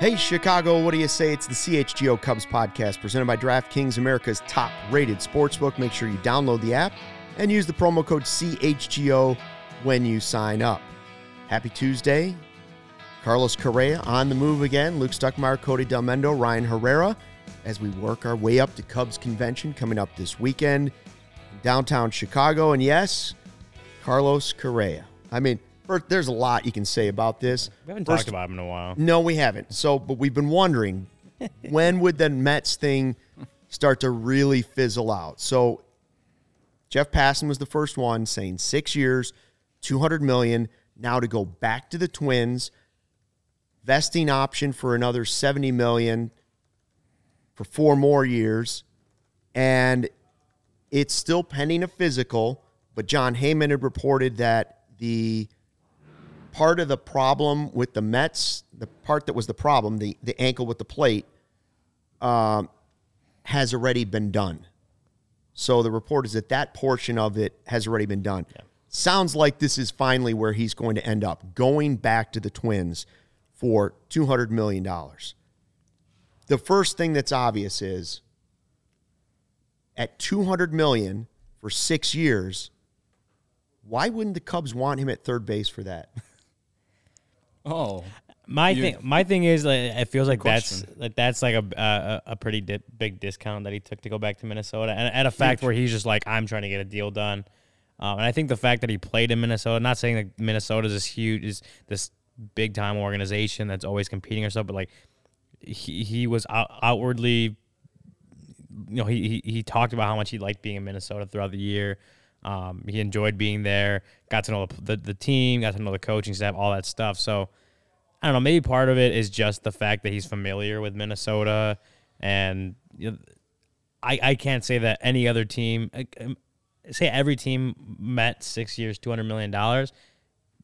Hey, Chicago, what do you say? It's the CHGO Cubs podcast presented by DraftKings, America's top rated sportsbook. Make sure you download the app and use the promo code CHGO when you sign up. Happy Tuesday. Carlos Correa on the move again. Luke Stuckmeyer, Cody Delmendo, Ryan Herrera as we work our way up to Cubs convention coming up this weekend in downtown Chicago. And yes, Carlos Correa. I mean, first, there's a lot you can say about this. We haven't First- talked about him in a while. No, we haven't. So, but we've been wondering when would the Mets thing start to really fizzle out. So, Jeff Passan was the first one saying six years, two hundred million. Now to go back to the Twins, vesting option for another seventy million for four more years, and it's still pending a physical. But Jon Heyman had reported that the part of the problem with the Mets, the part that was the problem, the, the ankle with the plate, um, has already been done. So the report is that that portion of it has already been done. Sounds like this is finally where he's going to end up, going back to the Twins for $200 million. The first thing that's obvious is at 200 million for 6 years, why wouldn't the Cubs want him at third base for that? Oh, My You- thing, my thing is, like, it feels like that's question. like that's like a a, a pretty di- big discount that he took to go back to Minnesota, and at a fact where he's just like, I'm trying to get a deal done. Um, and I think the fact that he played in Minnesota, not saying that Minnesota is this huge, is this big time organization that's always competing or so, but like he he was out, outwardly, you know, he, he he talked about how much he liked being in Minnesota throughout the year. Um, he enjoyed being there, got to know the, the the team, got to know the coaching staff, all that stuff. So. I don't know. Maybe part of it is just the fact that he's familiar with Minnesota, and you know, I I can't say that any other team, um, say every team met six years, two hundred million dollars.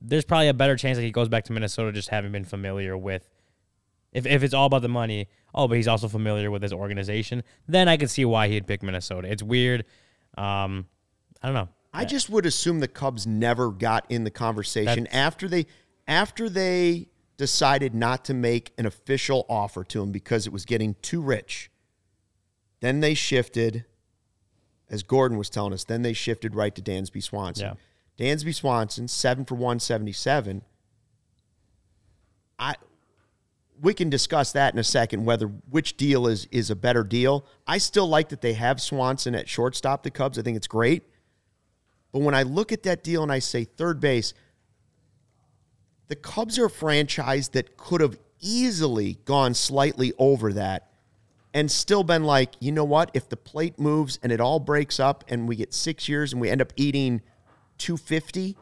There's probably a better chance that he goes back to Minnesota just having been familiar with. If if it's all about the money, oh, but he's also familiar with his organization, then I could see why he'd pick Minnesota. It's weird. Um, I don't know. I just would assume the Cubs never got in the conversation That's- after they after they decided not to make an official offer to him because it was getting too rich. Then they shifted, as Gordon was telling us, then they shifted right to Dansby Swanson. Dansby Swanson, seven for one seventy seven. I we can discuss that in a second whether which deal is is a better deal. I still like that they have Swanson at shortstop the Cubs. I think it's great. But when I look at that deal and I say third base, the Cubs are a franchise that could have easily gone slightly over that and still been like, you know what? If the plate moves and it all breaks up and we get six years and we end up eating 250,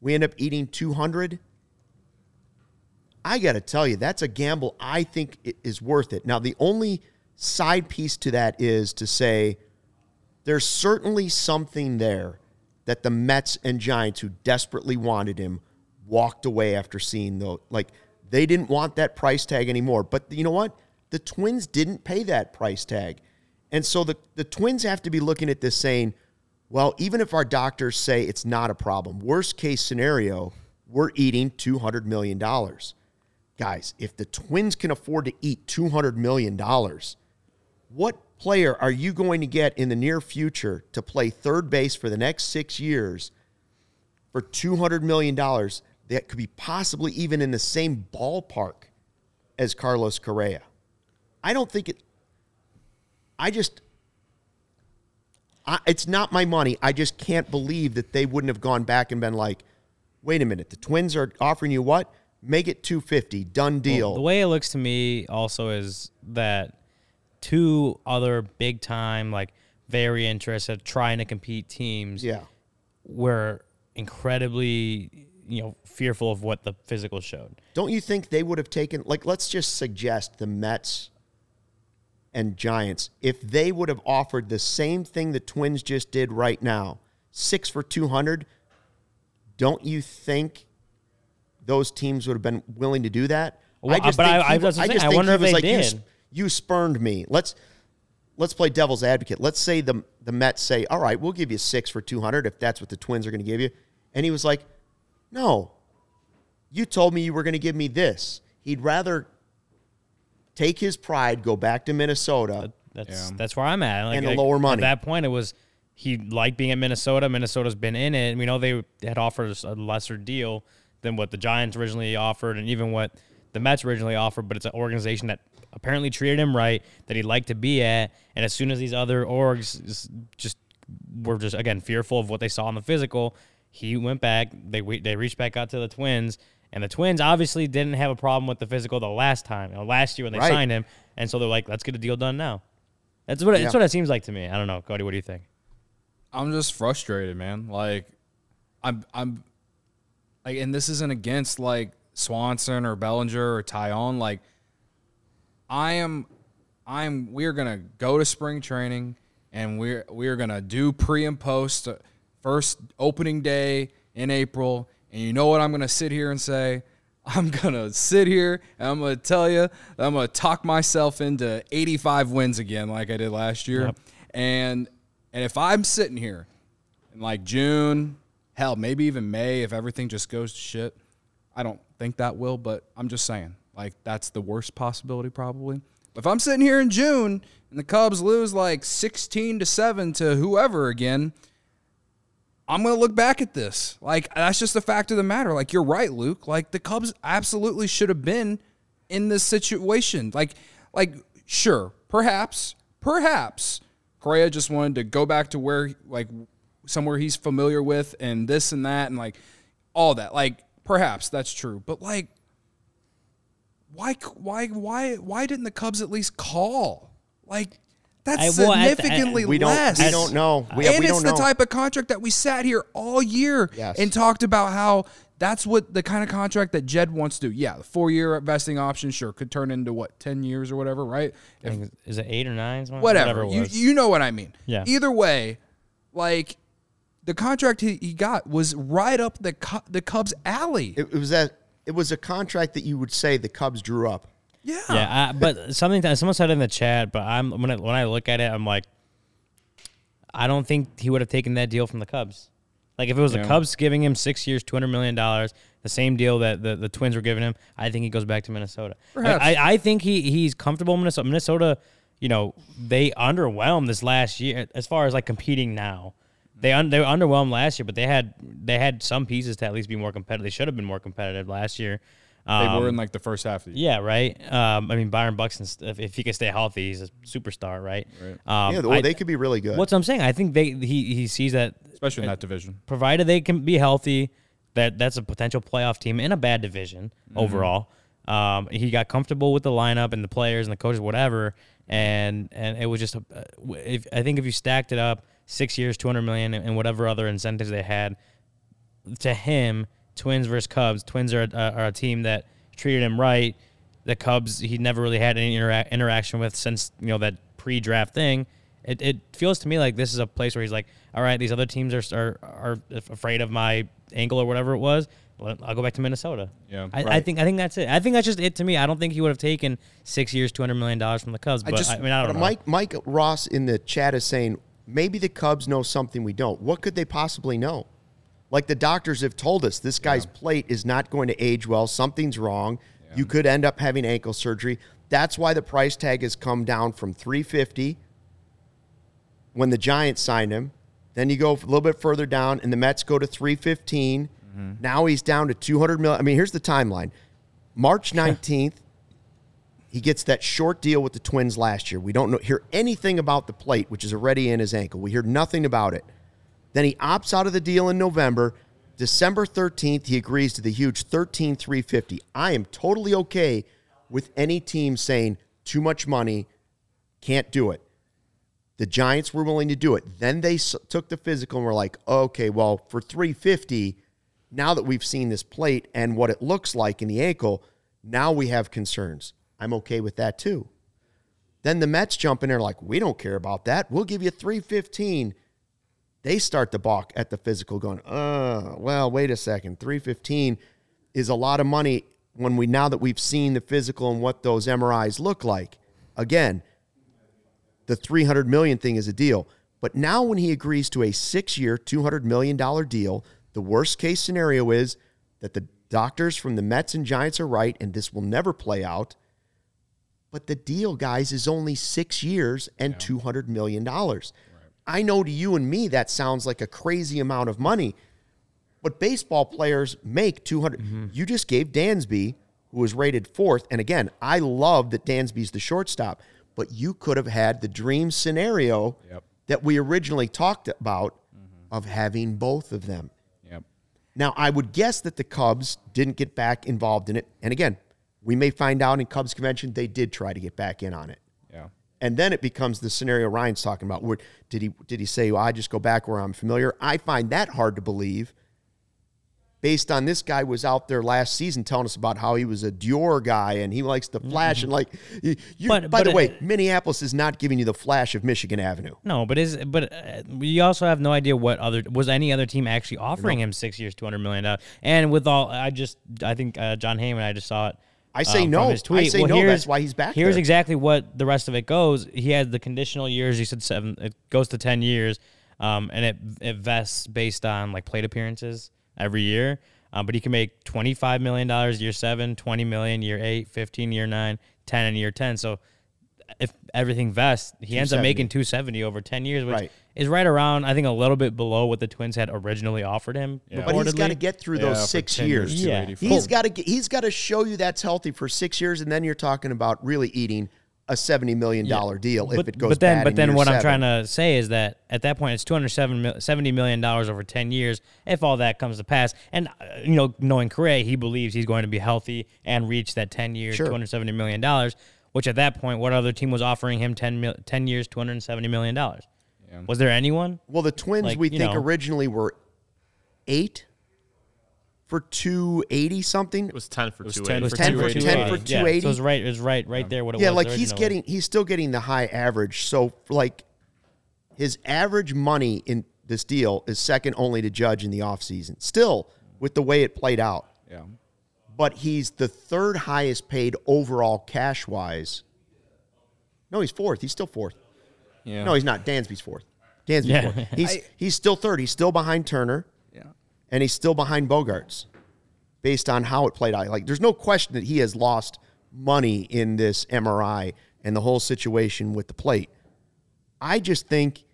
we end up eating 200. I got to tell you, that's a gamble I think is worth it. Now, the only side piece to that is to say, there's certainly something there that the Mets and Giants, who desperately wanted him, walked away after seeing the like they didn't want that price tag anymore. But you know what? The Twins didn't pay that price tag. And so the, the Twins have to be looking at this saying, well, even if our doctors say it's not a problem, worst case scenario, we're eating $200 million. Guys, if the Twins can afford to eat $200 million, what player are you going to get in the near future to play third base for the next six years for $200 million that could be possibly even in the same ballpark as Carlos Correa? I don't think it. I just. I, it's not my money. I just can't believe that they wouldn't have gone back and been like, wait a minute, the Twins are offering you what? Make it 250, done deal. Well, the way it looks to me also is that two other big time, like very interested, trying to compete teams yeah. were incredibly, you know, fearful of what the physical showed. Don't you think they would have taken like let's just suggest the Mets and Giants if they would have offered the same thing the Twins just did right now, 6 for 200, don't you think those teams would have been willing to do that? Well, but I- I- he- that's the thing. I think wonder if was they like, You, did. sp- you spurned me. Let's let's play devil's advocate. Let's say the the Mets say, "All right, we'll give you 6 for 200 if that's what the Twins are going to give you." And he was like, "No, you told me you were going to give me this. He'd rather take his pride, go back to Minnesota. That's Yeah. that's where I'm at. Like, And a like, lower money. At that point, it was he liked being at Minnesota. Minnesota's been in it. We know they had offered a lesser deal than what the Giants originally offered, and even what the Mets originally offered. But it's an organization that apparently treated him right, that he liked to be at. And as soon as these other orgs just were just again fearful of what they saw in the physical, he went back. They they reached back out to the Twins. And the Twins obviously didn't have a problem with the physical the last time, you know, last year when they Right. signed him, and so they're like, "Let's get a deal done now." That's what it, that's what it seems like to me. I don't know, Cody. What do you think? I'm just frustrated, man. Like, I'm, I'm, like, and this isn't against like Swanson or Bellinger or Taillon. Like, I am, I'm. We're gonna go to spring training, and we're we're gonna do pre and post uh, first opening day in April. And you know what? I'm gonna sit here and say. I'm gonna sit here and I'm gonna tell you I'm gonna talk myself into 85 wins again, like I did last year. Yep. And and if I'm sitting here in like June, hell, maybe even May, if everything just goes to shit, I don't think that will, but I'm just saying, like that's the worst possibility probably. But if I'm sitting here in June and the Cubs lose like 16 to 7 to whoever again, I'm going to look back at this. Like that's just the fact of the matter. Like you're right, Luke. Like the Cubs absolutely should have been in this situation. Like like sure, perhaps, perhaps Correa just wanted to go back to where like somewhere he's familiar with and this and that and like all that. Like perhaps that's true. But like why why why why didn't the Cubs at least call? Like that's I- well, I- I- significantly We don't. less We don't know. We, and we it's don't the know. type of contract that we sat here all year Yes. and talked about how that's what the kind of contract that Jed wants to do. Yeah, the four year vesting option, sure, could turn into what, 10 years or whatever, right? I think- Is it eight or nine? something? Whatever. it You, was. you know what I mean. Yeah. Either way, like the contract he, he got was right up the Cu- the Cubs' alley. It, it was that. It was a contract that you would say the Cubs drew up. yeah. yeah, I, but something that someone said in the chat, but I'm when I, when I look at it, I'm like, I don't think he would have taken that deal from the Cubs. Like if it was the Cubs giving him six years, two hundred million dollars, the same deal that the, the Twins were giving him, I think he goes back to Minnesota. I- Perhaps. I, I think he he's comfortable in Minnesota. Minnesota, you know, they underwhelmed this last year as far as like competing now. They un, they were underwhelmed last year, but they had they had some pieces to at least be more competitive. They should have been more competitive last year. They Um, were in like the first half of the year. yeah, right. Um, I mean, Byron Buxton, if, if he can stay healthy, he's a superstar, right? Um, yeah, well, I- they could be really good. What's I'm saying? I think they he he sees that Especially in that division. provided they can be healthy, that that's a potential playoff team in a bad division Mm-hmm. overall. Um, he got comfortable with the lineup and the players and the coaches, whatever, and and it was just a, if I think if you stacked it up, six years, two hundred million, and whatever other incentives they had, to him, Twins versus Cubs. Twins are, uh, are a team that treated him right. The Cubs, he never really had any intera- interaction with since you know that pre-draft thing. It, it feels to me like this is a place where he's like, all right, these other teams are are, are afraid of my ankle or whatever it was. I'll go back to Minnesota. Yeah, I, I think I think that's it. I think that's just it to me. I don't think he would have taken six years, two hundred million dollars from the Cubs. But I, just, mean, I don't but know. Mike Mike Ross in the chat is saying maybe the Cubs know something we don't. What could they possibly know? Like the doctors have told us, this guy's plate is not going to age well. Something's wrong. You could end up having ankle surgery. That's why the price tag has come down from 350 when the Giants signed him. Then you go a little bit further down, and the Mets go to 315. Mm-hmm. Now he's down to 200 million. I mean, here's the timeline: March 19th, he gets that short deal with the Twins last year. We don't know, hear anything about the plate, which is already in his ankle. We hear nothing about it. Then he opts out of the deal in November. December 13th, he agrees to the huge 13 350. I am totally okay with any team saying too much money, can't do it. The Giants were willing to do it. Then they took the physical and were like, okay, well, for 350, now that we've seen this plate and what it looks like in the ankle, now we have concerns. I'm okay with that too. Then the Mets jump in there like, we don't care about that. We'll give you 315. They start to balk at the physical, going, uh, well, wait a second. 315 is a lot of money when we now that we've seen the physical and what those MRIs look like. Again, the 300 million thing is a deal. But now when he agrees to a 6-year, 200 million dollar deal, the worst case scenario is that the doctors from the Mets and Giants are right and this will never play out. But the deal, guys, is only six years and $200 million. I know to you and me that sounds like a crazy amount of money, but baseball players make 200. Mm-hmm. You just gave Dansby, who was rated fourth. And again, I love that Dansby's the shortstop, but you could have had the dream scenario Yep. that we originally talked about of having both of them. Yep. Now, I would guess that the Cubs didn't get back involved in it. And again, we may find out in Cubs convention they did try to get back in on it. Yeah. And then it becomes the scenario Ryan's talking about. Where did he did he say, well, I just go back where I'm familiar? I find that hard to believe based on this guy was out there last season telling us about how he was a Dior guy and he likes the flash and like you, you- But- by but the it- way, Minneapolis is not giving you the flash of Michigan Avenue. No, but is but uh, you also have no idea what other was any other team actually offering him six years, two hundred million dollars. And with all, I just I think uh, Jon Heyman, I just saw it. I say um, no. His I say well, no. here's- That's why he's back Here's there. exactly what the rest of it goes. He has the conditional years. He said seven. It goes to ten years, um, and it it vests based on like plate appearances every year. Um, but he can make twenty five million dollars year seven, 20 million year eight, 15 year nine, 10 in year ten. So if everything vests, he ends up making 270 over 10 years, which Right. Is right around, I think, a little bit below what the Twins had originally offered him. Yeah. But he's got to get through those for six years. years, Yeah. He's got to get, he's got to show you that's healthy for six years, and then you're talking about really eating a seventy million dollar deal if but, it goes. but then, bad but in then year what I'm trying to say is that at that point it's 270 million dollars over 10 years if all that comes to pass. And uh, you know, knowing Correa, he believes he's going to be healthy and reach that 10 years, Sure. 270 million dollars. Which at that point, what other team was offering him 10, mil, 10 years, 270 million dollars? Was there anyone? Well, the Twins Like, we think know. originally were eight for two eighty something. It was 10 for was 280. 10 for 10 for 280. 10 for Yeah, 280. so it's right, it's right, right there. What it yeah, was like he's originally. getting he's still getting the high average. So like his average money in this deal is second only to Judge in the offseason. Still with the way it played out. Yeah. But he's the third highest paid overall cash wise. No, he's fourth. He's still fourth. Yeah. No, he's not. Dansby's fourth. Dansby's Yeah. fourth. He's I- he's still third. He's still behind Turner yeah. and he's still behind Bogaerts based on how it played out. Like, there's no question that he has lost money in this MRI and the whole situation with the plate. I just think,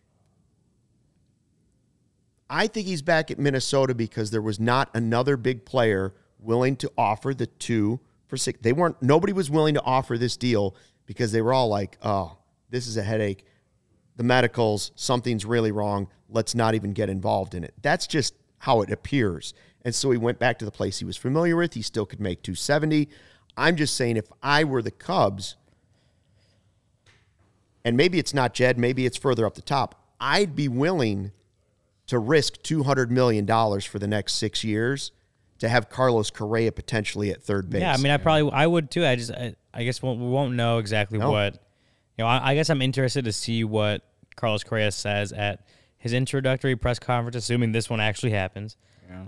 I think he's back at Minnesota because there was not another big player willing to offer the two for six. They weren't, nobody was willing to offer this deal because they were all like, oh, this is a headache. The medicals, something's really wrong. Let's not even get involved in it. That's just how it appears. And so he went back to the place he was familiar with. He still could make 270. I'm just saying, if I were the Cubs, and maybe it's not Jed, maybe it's further up the top, I'd be willing to risk $200 million for the next six years to have Carlos Correa potentially at third base. Yeah, I mean, I probably I would too. I just I, I guess we won't know exactly No. what you know. I, I guess I'm interested to see what Carlos Correa says at his introductory press conference, assuming this one actually happens.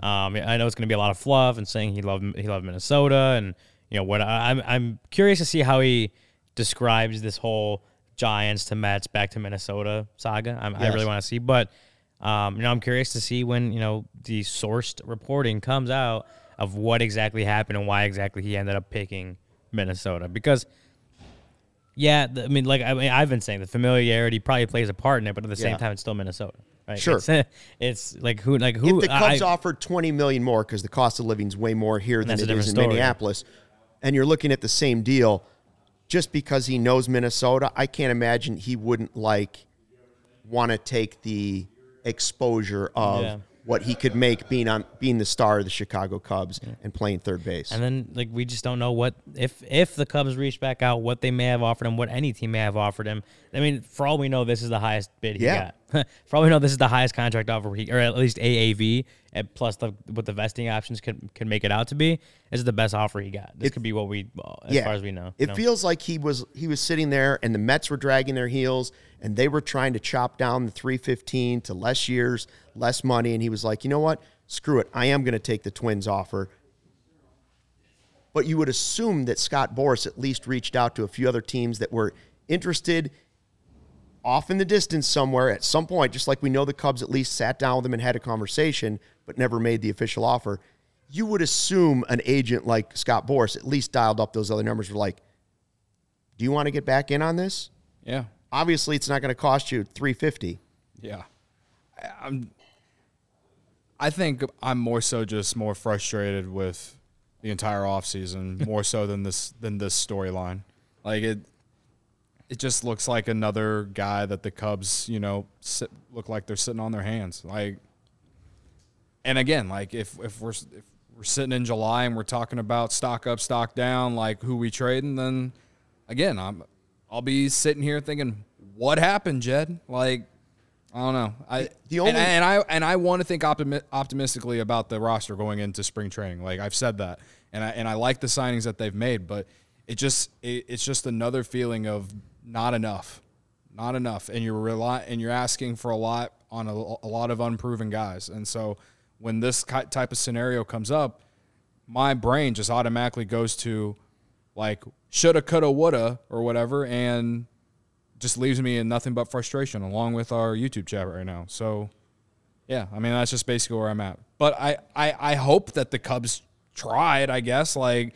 Um, I know it's going to be a lot of fluff and saying he loved he loved Minnesota and you know what. I'm I'm curious to see how he describes this whole Giants to Mets back to Minnesota saga. I'm, I really want to see, but um, you know, I'm curious to see when you know the sourced reporting comes out of what exactly happened and why exactly he ended up picking Minnesota. Because, yeah, the- I mean, like I mean, I've been saying the familiarity probably plays a part in it, but at the same Yeah. time, it's still Minnesota. Right? Sure. It's, it's like who, like who? if the Cubs I- offered 20 million more because the cost of living's way more here than That's it is in story. Minneapolis, and you're looking at the same deal, just because he knows Minnesota, I can't imagine he wouldn't like want to take the exposure of Yeah. What he could make being on being the star of the Chicago Cubs and playing third base. And then like we just don't know what if if the Cubs reach back out, what they may have offered him, what any team may have offered him. I mean, for all we know, this is the highest bid he Yeah. got. For all we know, this is the highest contract offer, he, or at least AAV, and plus the what the vesting options can can make it out to be. This is the best offer he got. This It- could be what we, well, as far as we know. It No. feels like he was he was sitting there and the Mets were dragging their heels and they were trying to chop down the 315 to less years, less money and he was like, "You know what? Screw it. I am going to take the Twins offer." But you would assume that Scott Boras at least reached out to a few other teams that were interested off in the distance somewhere at some point, just like we know the Cubs at least sat down with him and had a conversation, but never made the official offer. You would assume an agent like Scott Boras at least dialed up those other numbers. Were like, Do you want to get back in on this? Yeah. Obviously, it's not going to cost you 350. Yeah. I, I'm I think I'm more so just more frustrated with the entire offseason, more so than this than this storyline. Like it it just looks like another guy that the Cubs, you know, sit, look like they're sitting on their hands. Like and again, like if if we're if we're sitting in July and we're talking about stock up, stock down, like who we trading, then again, I'm I'll be sitting here thinking, what happened, Jed? Like I don't know. I the only- and, and I and I want to think optimi- optimistically about the roster going into spring training. Like I've said that, and I and I like the signings that they've made, but it just it, it's just another feeling of not enough, not enough, and you're rely and you're asking for a lot on a, a lot of unproven guys, and so when this type of scenario comes up, my brain just automatically goes to like shoulda, coulda, woulda, or whatever, and just leaves me in nothing but frustration, along with our YouTube chat right now. So, yeah, I mean that's just basically where I'm at. But I, I, I hope that the Cubs tried. I guess like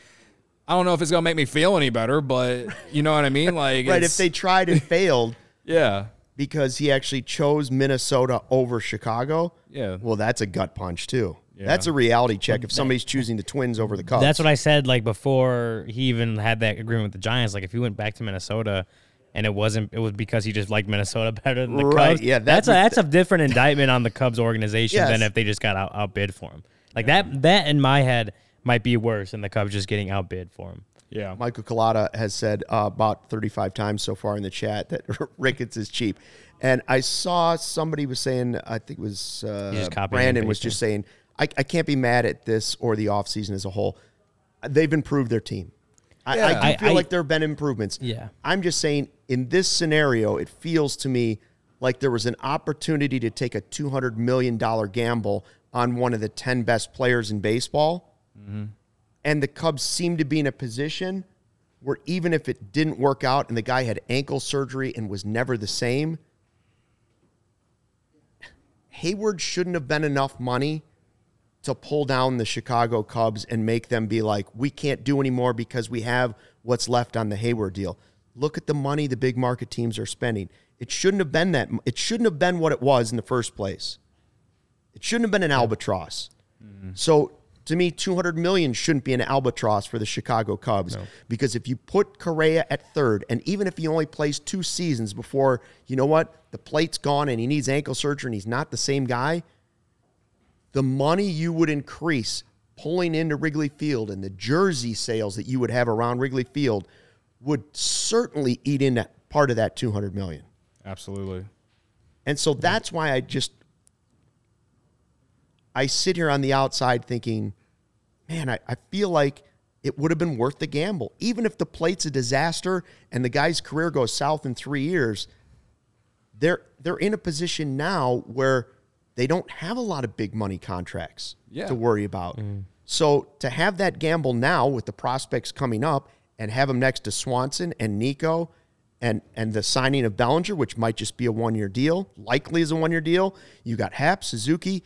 I don't know if it's gonna make me feel any better, but you know what I mean. Like Right. If they tried and failed yeah, because he actually chose Minnesota over Chicago, Yeah. well, that's a gut punch, too. Yeah. That's a reality check if somebody's choosing the Twins over the Cubs. That's what I said like before he even had that agreement with the Giants. Like if he went back to Minnesota and it wasn't it was because he just liked Minnesota better than the Right, Cubs. yeah, that that's a that's a different indictment on the Cubs organization Yes. than if they just got out, outbid for him. Like that that in my head might be worse than the Cubs just getting outbid for him. yeah. Michael Collada has said uh, about 35 times so far in the chat that Ricketts is cheap. And I saw somebody was saying, I think it was uh, just copying and Brandon was just saying, I, I can't be mad at this or the offseason as a whole. They've improved their team. I, I do I- feel I- like there have been improvements. Yeah. I'm just saying, in this scenario, it feels to me like there was an opportunity to take a $200 million gamble on one of the 10 best players in baseball Mm-hmm. and the Cubs seemed to be in a position where even if it didn't work out and the guy had ankle surgery and was never the same, Heyward shouldn't have been enough money to pull down the Chicago Cubs and make them be like, we can't do anymore because we have what's left on the Heyward deal. Look at the money the big market teams are spending. It shouldn't have been that. It shouldn't have been what it was in the first place. It shouldn't have been an albatross. Mm-hmm. So to me, 200 million shouldn't be an albatross for the Chicago Cubs because if you put Correa at third, and even if he only plays two seasons before, you know what, the plate's gone and he needs ankle surgery and he's not the same guy, the money you would increase pulling into Wrigley Field and the jersey sales that you would have around Wrigley Field would certainly eat into part of that 200 million. Absolutely. And so that's why I just I sit here on the outside thinking, man, I, I feel like it would have been worth the gamble. Even if the plate's a disaster and the guy's career goes south in three years, they're they're in a position now where they don't have a lot of big money contracts Yeah. to worry about. Mm. So to have that gamble now with the prospects coming up and have them next to Swanson and Nico and and the signing of Bellinger, which might just be a one year deal, likely is a one year deal. You got Happ, Suzuki.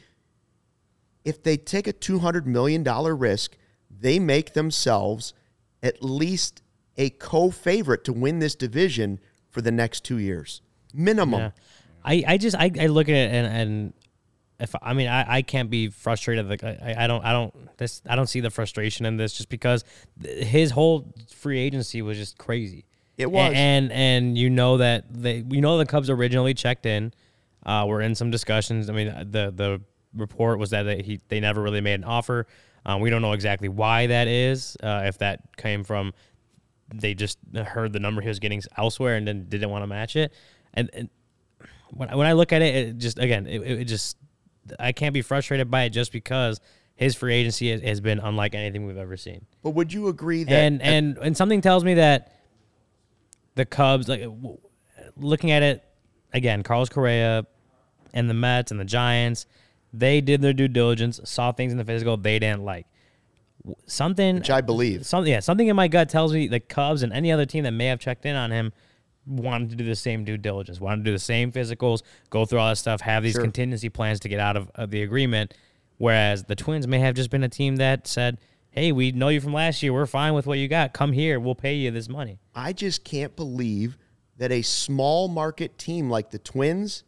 If they take a two hundred million dollar risk, they make themselves at least a co-favorite to win this division for the next two years, minimum. Yeah. I, I just I, I look at it and, and if I mean I, I can't be frustrated like I, I don't I don't this I don't see the frustration in this just because his whole free agency was just crazy. It was. A- and and you know that they you know the Cubs originally checked in. Uh, we're in some discussions. I mean the the report was that they, he they never really made an offer. Um, we don't know exactly why that is. Uh, if that came from they just heard the number he was getting elsewhere and then didn't want to match it. And, and when, I- when I look at it, it just again, it, it just I can't be frustrated by it just because his free agency has, has been unlike anything we've ever seen. But would you agree that And and and something tells me that the Cubs, like looking at it again, Carlos Correa and the Mets and the Giants, they did their due diligence, saw things in the physical they didn't like. Something which I believe. something yeah something in my gut tells me the Cubs and any other team that may have checked in on him wanted to do the same due diligence, wanted to do the same physicals, go through all that stuff, have these Sure. contingency plans to get out of, of the agreement. Whereas the Twins may have just been a team that said, "Hey, we know you from last year. We're fine with what you got. Come here. We'll pay you this money." I just can't believe that a small market team like the Twins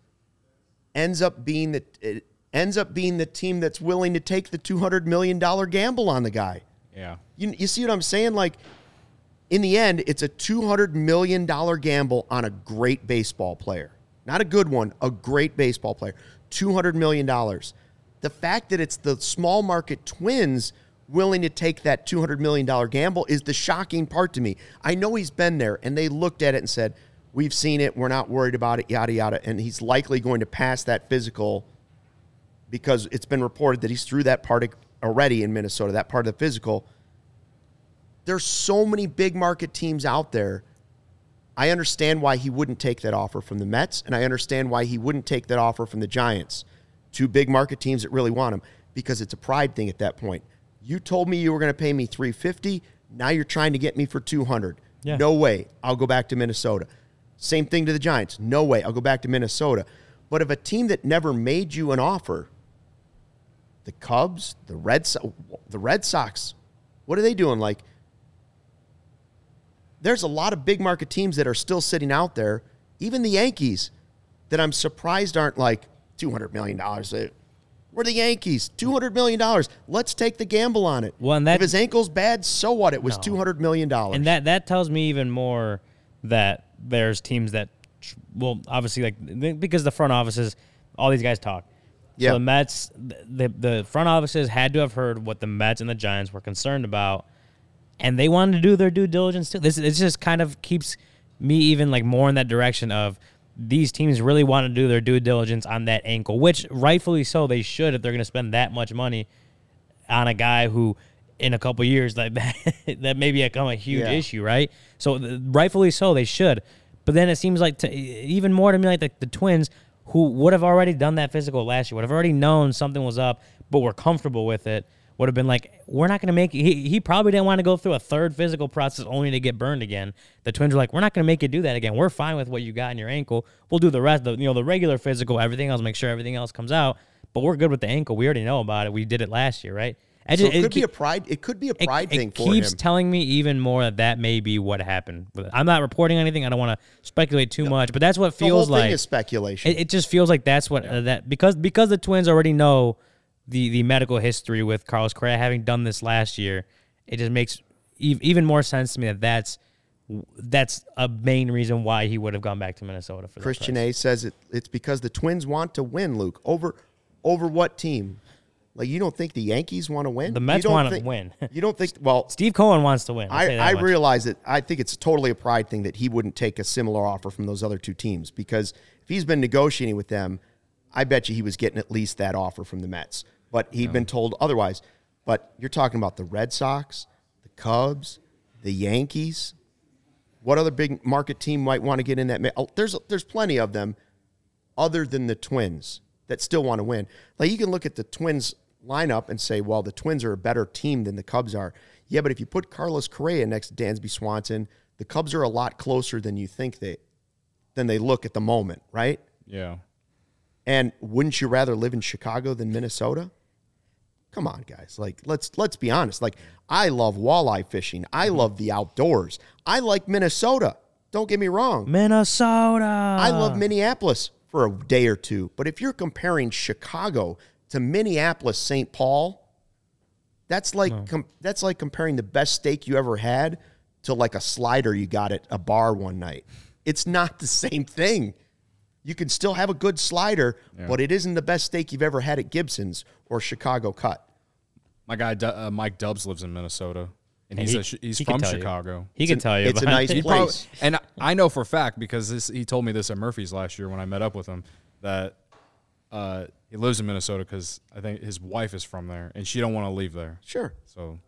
ends up being the it ends up being the team that's willing to take the two hundred million dollar gamble on the guy. Yeah. You, you see what I'm saying? Like, in the end, it's a $200 million gamble on a great baseball player. Not a good one, a great baseball player. $200 million. The fact that it's the small market twins willing to take that $200 million gamble is the shocking part to me. I know he's been there, and they looked at it and said, We've seen it. We're not worried about it, yada, yada. And he's likely going to pass that physical because it's been reported that he's through that part already in Minnesota, that part of the physical. There's so many big market teams out there. I understand why he wouldn't take that offer from the Mets, and I understand why he wouldn't take that offer from the Giants. Two big market teams that really want him because it's a pride thing at that point. You told me you were going to pay me 350, now you're trying to get me for 200. Yeah. No way. I'll go back to Minnesota. Same thing to the Giants. No way. I'll go back to Minnesota. But if a team that never made you an offer, the Cubs, the Red Sox, the Red Sox, what are they doing? Like, there's a lot of big market teams that are still sitting out there, even the Yankees, that I'm surprised aren't like $200 million. We're the Yankees, $200 million. Let's take the gamble on it. Well, and that- if his ankle's bad, so what? It was $200 million. And that that tells me even more that there's teams that, well, obviously like because the front offices, all these guys talk. Yeah. So the Mets, the the front offices had to have heard what the Mets and the Giants were concerned about, and they wanted to do their due diligence too. This it just kind of keeps me even like more in that direction of these teams really want to do their due diligence on that ankle, which rightfully so they should if they're going to spend that much money on a guy who in a couple years like that that may become a huge Yeah. issue, right? So rightfully so they should. But then it seems like to, even more to me like the, the Twins who would have already done that physical last year, would have already known something was up, but were comfortable with it. Would have been like, we're not going to make. He, he probably didn't want to go through a third physical process only to get burned again. The Twins were like, we're not going to make you do that again. We're fine with what you got in your ankle. We'll do the rest, the you know, the regular physical, everything else, make sure everything else comes out. But we're good with the ankle. We already know about it. We did it last year, right? I so just- it could be a pride. It could be a pride it thing for keeps him. telling me even more that that may be what happened. I'm not reporting anything. I don't want to speculate too much, but that's what feels like. is speculation. It, it just feels like that's what uh, that because because the Twins already know the the medical history with Carlos Correa having done this last year. It just makes ev- even more sense to me that that's that's a main reason why he would have gone back to Minnesota for Christian. A says it, it's because the Twins want to win, Luke. Over over what team? Like you don't think the Yankees want to win? The Mets wanna win. you don't think? Well, Steve Cohen wants to win. I'll I, I much. realize that. I think it's totally a pride thing that he wouldn't take a similar offer from those other two teams because if he's been negotiating with them, I bet you he was getting at least that offer from the Mets. But he'd been told otherwise. But you're talking about the Red Sox, the Cubs, the Yankees. What other big market team might want to get in that? oh, There's there's plenty of them, other than the Twins that still want to win. Like you can look at the Twins lineup and say, well, the Twins are a better team than the Cubs are. Yeah, but if you put Carlos Correa next to Dansby Swanson, the Cubs are a lot closer than you think they than they look at the moment, right? Yeah. And wouldn't you rather live in Chicago than Minnesota? Come on, guys. Like let's let's be honest. Like I love walleye fishing. I mm-hmm. love the outdoors. I like Minnesota. Don't get me wrong. Minnesota. I love Minneapolis for a day or two. But if you're comparing Chicago to Minneapolis, St. Paul, that's like com- that's like comparing the best steak you ever had to like a slider you got at a bar one night. It's not the same thing. You can still have a good slider, but it isn't the best steak you've ever had at Gibson's or Chicago Cut. My guy uh, Mike Dubs lives in Minnesota, and, And he's he- a, he's he from tell you. Chicago. He can tell you. it's a nice. He place. prob- and I- I know for a fact because this, he told me this at Murphy's last year when I met up with him that uh, he lives in Minnesota because I think his wife is from there and she don't want to leave there. Sure. So,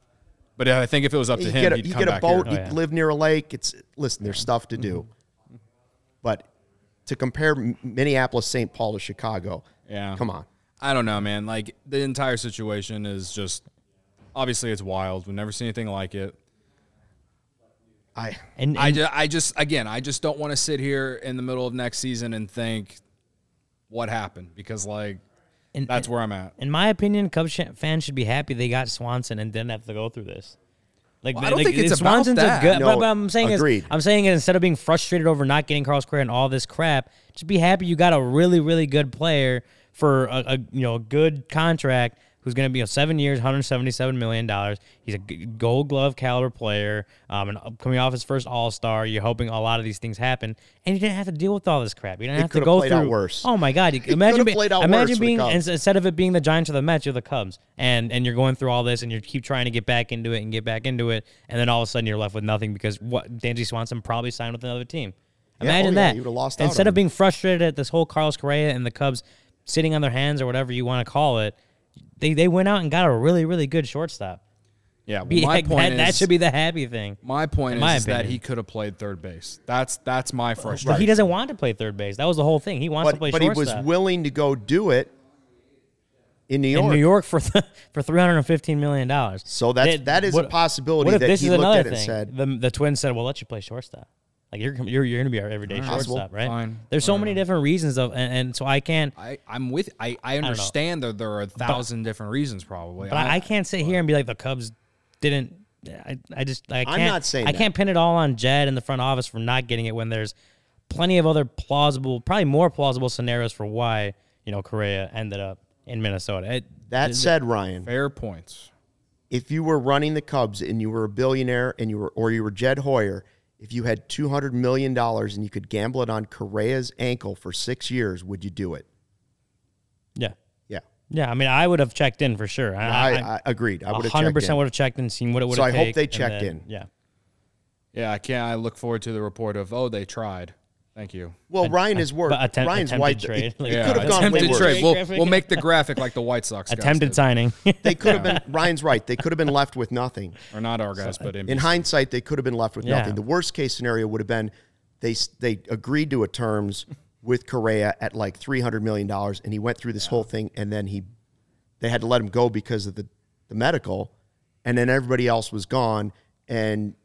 but I think if it was up to you him, get a, he'd you come get a back boat, here. Oh, you yeah. live near a lake. It's listen, there's stuff to do. But to compare Minneapolis, St. Paul to Chicago, Yeah. come on. I don't know, man. Like the entire situation is just obviously it's wild. We've never seen anything like it. I And, I and- just, I just again, I just don't want to sit here in the middle of next season and think what happened because like and- that's where I'm at. in my opinion, Cubs fans should be happy they got Swanson and didn't have to go through this. Like, Well, I don't like, think it's about Swanson's that. a good. No, but, but I'm saying agreed. is, I'm saying is instead of being frustrated over not getting Carlos Correa and all this crap, just be happy you got a really really good player for a, a you know a good contract who's going to be a seven years, 177 million dollars. He's a Gold Glove caliber player, um, and coming off his first All Star. You're hoping a lot of these things happen, and you didn't have to deal with all this crap. You didn't It have to go played through. out worse. Oh my God! You, imagine being, worse imagine being instead of it being the Giants or the Mets, you're the Cubs, and and you're going through all this, and you keep trying to get back into it and get back into it, and then all of a sudden you're left with nothing because what Dansby Swanson probably signed with another team. Yeah, Imagine oh yeah, that. you Instead of being frustrated at this whole Carlos Correa and the Cubs sitting on their hands or whatever you want to call it, they they went out and got a really really good shortstop. Yeah, well, Be- my that, point that is, should be the happy thing. my point in is, my is that he could have played third base. That's that's my But frustration. he doesn't want to play third base. That was the whole thing. He wants to But, play but he was willing to go do it in New York. in New York for for three hundred and fifteen million dollars. So that's- that is a possibility What if that this he is looked another thing? said- the the Twins said, "We'll let you play shortstop. Like you're you're you're gonna be our everyday Possible. shortstop, right? Fine. There's so many different reasons of, and, and so I can't. I, I'm with. I, I know. understand that there are a thousand different reasons, probably. But I, I can't sit here and be like the Cubs didn't. I, I just I can't. not saying I that. can't pin it all on Jed in the front office for not getting it when there's plenty of other plausible, probably more plausible scenarios for why you know Correa ended up in Minnesota. It, that it- said, Ryan, fair points. if you were running the Cubs and you were a billionaire and you were or you were Jed Hoyer, if you had two hundred million dollars and you could gamble it on Correa's ankle for six years, would you do it? yeah, Yeah, yeah. I mean, I would have checked in for sure. I, I, agreed. I would have 100% would have checked and seen what it would So have. I hope they checked in. Yeah. Yeah, I can't. I look forward to the report of oh they tried. Thank you. Well, Ryan is worth. attempt- Ryan's white. trade. It, Like, it Yeah, could have gone way attempted worse. trade. We'll, we'll make the graphic like the White Sox. Attempted did. signing. They could have been. Ryan's right. They could have been left with nothing. or not our guys, but In hindsight, they could have been left with Yeah. nothing. The worst case scenario would have been they they agreed to a terms with Correa at like three hundred million dollars, and he went through this whole thing, and then he they had to let him go because of the the medical, and then everybody else was gone, and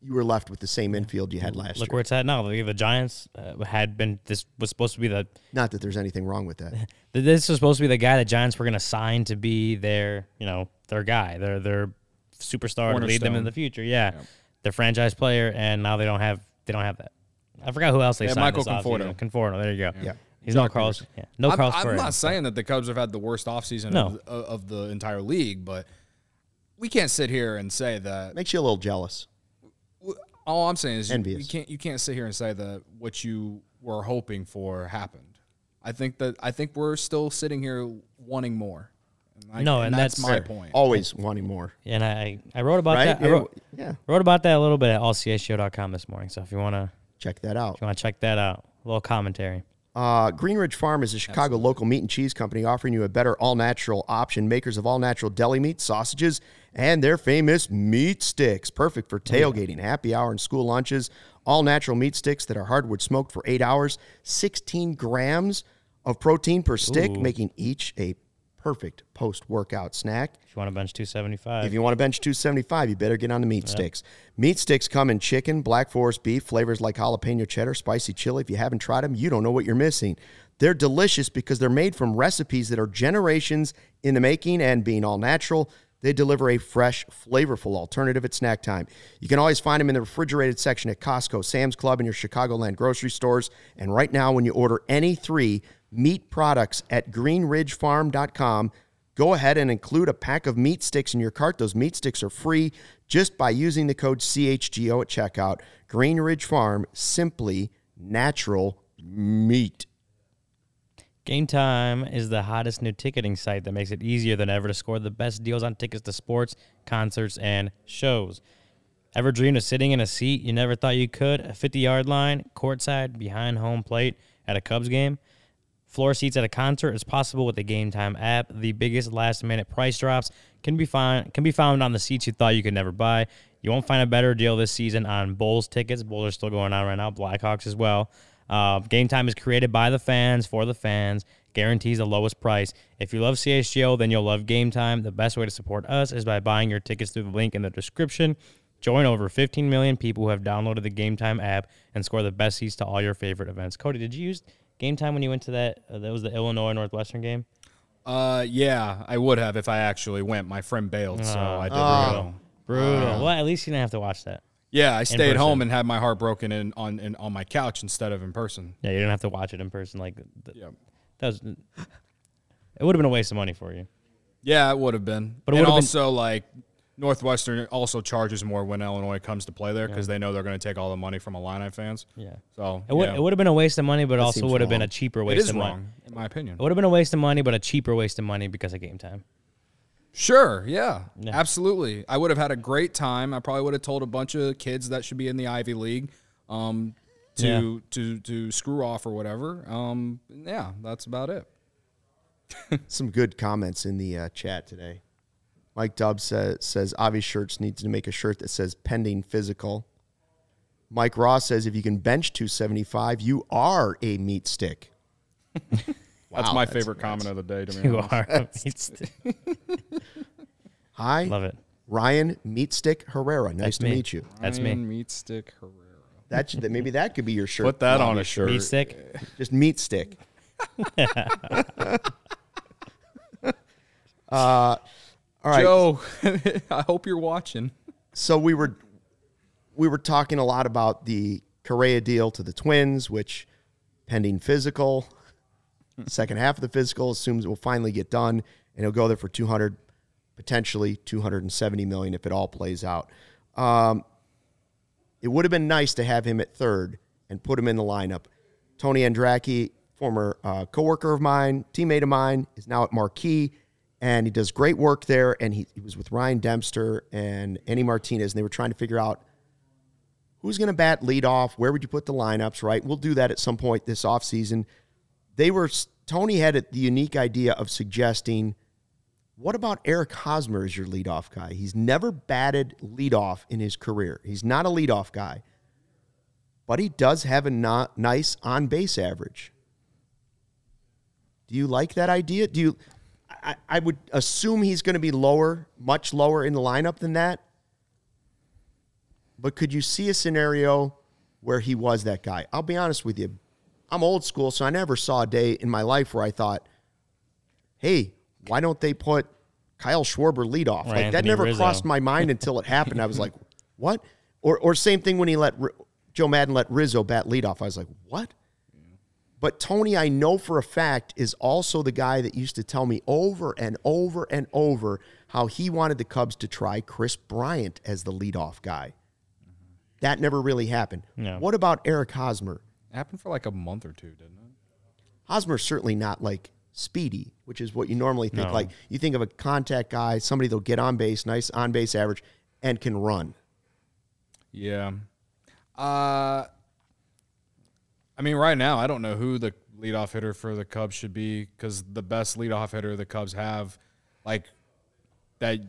you were left with the same infield you had last year. Look year. where it's at now. The, the Giants uh, had been. This was supposed to be the. Not that there's anything wrong with that. This was supposed to be the guy the Giants were going to sign to be their, you know, their guy, their their superstar to lead them in the future. Yeah, their franchise player, and now they don't have they don't have that. I forgot who else they Yeah, signed. Michael this offseason. Conforto. Conforto. There you go. Yeah. He's not Carlos. Yeah. No I'm, Carlos I'm Correa. not saying that the Cubs have had the worst offseason No. of, of the entire league, but we can't sit here and say that. Makes you a little jealous. All I'm saying is you, you can't you can't sit here and say that what you were hoping for happened. I think that I think we're still sitting here wanting more. And I- No, and that's, that's- my Sure. point. Always wanting more, and I I wrote about right? that. I Yeah, wrote, yeah. wrote about that a little bit at allcshow.com this morning. So if you want to Check that out. if you want to check that out, a little commentary. Uh, Greenridge Farm is a Chicago local meat and cheese company offering you a better all natural option. Makers of all natural deli meat, sausages, and their famous meat sticks. Perfect for oh, tailgating, happy hour, and school lunches. All natural meat sticks that are hardwood smoked for eight hours. 16 grams of protein per stick, making each a perfect post workout snack. If you want to bench 275. If you want to bench 275, you better get on the meat sticks. Meat sticks come in chicken, black forest beef, flavors like jalapeno cheddar, spicy chili. If you haven't tried them, you don't know what you're missing. They're delicious because they're made from recipes that are generations in the making and being all natural. They deliver a fresh, flavorful alternative at snack time. You can always find them in the refrigerated section at Costco, Sam's Club, and your Chicagoland grocery stores. And right now, when you order any three meat products at greenridgefarm.com, Go ahead and include a pack of meat sticks in your cart. Those meat sticks are free just by using the code CHGO at checkout. Green Ridge Farm, simply natural meat. Game Time is the hottest new ticketing site that makes it easier than ever to score the best deals on tickets to sports, concerts, and shows. Ever dreamed of sitting in a seat you never thought you could? A 50 yard line, courtside, behind home plate at a Cubs game? Floor seats at a concert is possible with the Game Time app. The biggest last minute price drops can be found can be found on the seats you thought you could never buy. You won't find a better deal this season on Bulls tickets. Bulls are still going on right now. Blackhawks as well. Uh, Game Time is created by the fans for the fans. Guarantees the lowest price. If you love CHGO, then you'll love Game Time. The best way to support us is by buying your tickets through the link in the description. Join over 15 million people who have downloaded the Game Time app and score the best seats to all your favorite events. Cody, did you use Game Time when you went to that? Uh, that was the Illinois Northwestern game. Uh, yeah, I would have if I actually went. My friend bailed, so I didn't Oh. go. Brutal. Uh, well, at least you didn't have to watch that. Yeah, I stayed person. home and had my heart broken in on in, on my couch instead of in person. Yeah, you didn't have to watch it in person. Like th- Yeah. that was. It would have been a waste of money for you. Yeah, it would have been. But it and would've been- also like Northwestern also charges more when Illinois comes to play there because they know they're going to take all the money from Illini fans. Yeah. So It would yeah. it would have been a waste of money, but also seems would have been a cheaper waste is of money. wrong, in my opinion. It would have been a waste of money, but a cheaper waste of money because of game time. Sure, yeah, Yeah. absolutely. I would have had a great time. I probably would have told a bunch of kids that should be in the Ivy League um, to Yeah. to to screw off or whatever. Um, yeah, that's about it. Some good comments in the uh, chat today. Mike Dubbs says, says Avi Shirts needs to make a shirt that says pending physical. Mike Ross says if you can bench 275, you are a meat stick. That's my that's favorite nuts. comment of the day. To me, You are. It's- Hi, Love it. Ryan Meatstick Herrera. Nice That's to me. meet you. That's me. Meat stick Herrera. That should, that maybe that could be your shirt. Put that on a shirt. Meat stick. Just meat stick. uh, all right. Joe, I hope you're watching. So we were we were talking a lot about the Correa deal to the Twins, which pending physical, second half of the physical assumes it will finally get done, and he'll go there for two hundred, potentially two hundred and seventy million if it all plays out. Um, it would have been nice to have him at third and put him in the lineup. Tony Andracki, former uh, coworker of mine, teammate of mine, is now at Marquee, and he does great work there. And he, he was with Ryan Dempster and Andy Martinez, and they were trying to figure out who's going to bat lead off, where would you put the lineups, right? We'll do that at some point this offseason. They were Tony had the unique idea of suggesting – what about Eric Hosmer as your leadoff guy? He's never batted leadoff in his career. He's not a leadoff guy, but he does have a not nice on base average. Do you like that idea? Do you? I, I would assume he's going to be lower, much lower in the lineup than that. But could you see a scenario where he was that guy? I'll be honest with you. I'm old school, so I never saw a day in my life where I thought, hey, why don't they put Kyle Schwarber leadoff? Or like that never Rizzo. crossed my mind until it happened. I was like, what? Or or same thing when he let Ri- Joe Maddon let Rizzo bat leadoff. I was like, what? But Tony, I know for a fact, is also the guy that used to tell me over and over and over how he wanted the Cubs to try Kris Bryant as the leadoff guy. That never really happened. No. What about Eric Hosmer? Happened for like a month or two, didn't it? Hosmer's certainly not like speedy, which is what you normally think. No. Like you think of a contact guy, somebody that'll get on base, nice on base average, and can run. Yeah. Uh, I mean, right now, I don't know who the leadoff hitter for the Cubs should be because the best leadoff hitter the Cubs have, like that,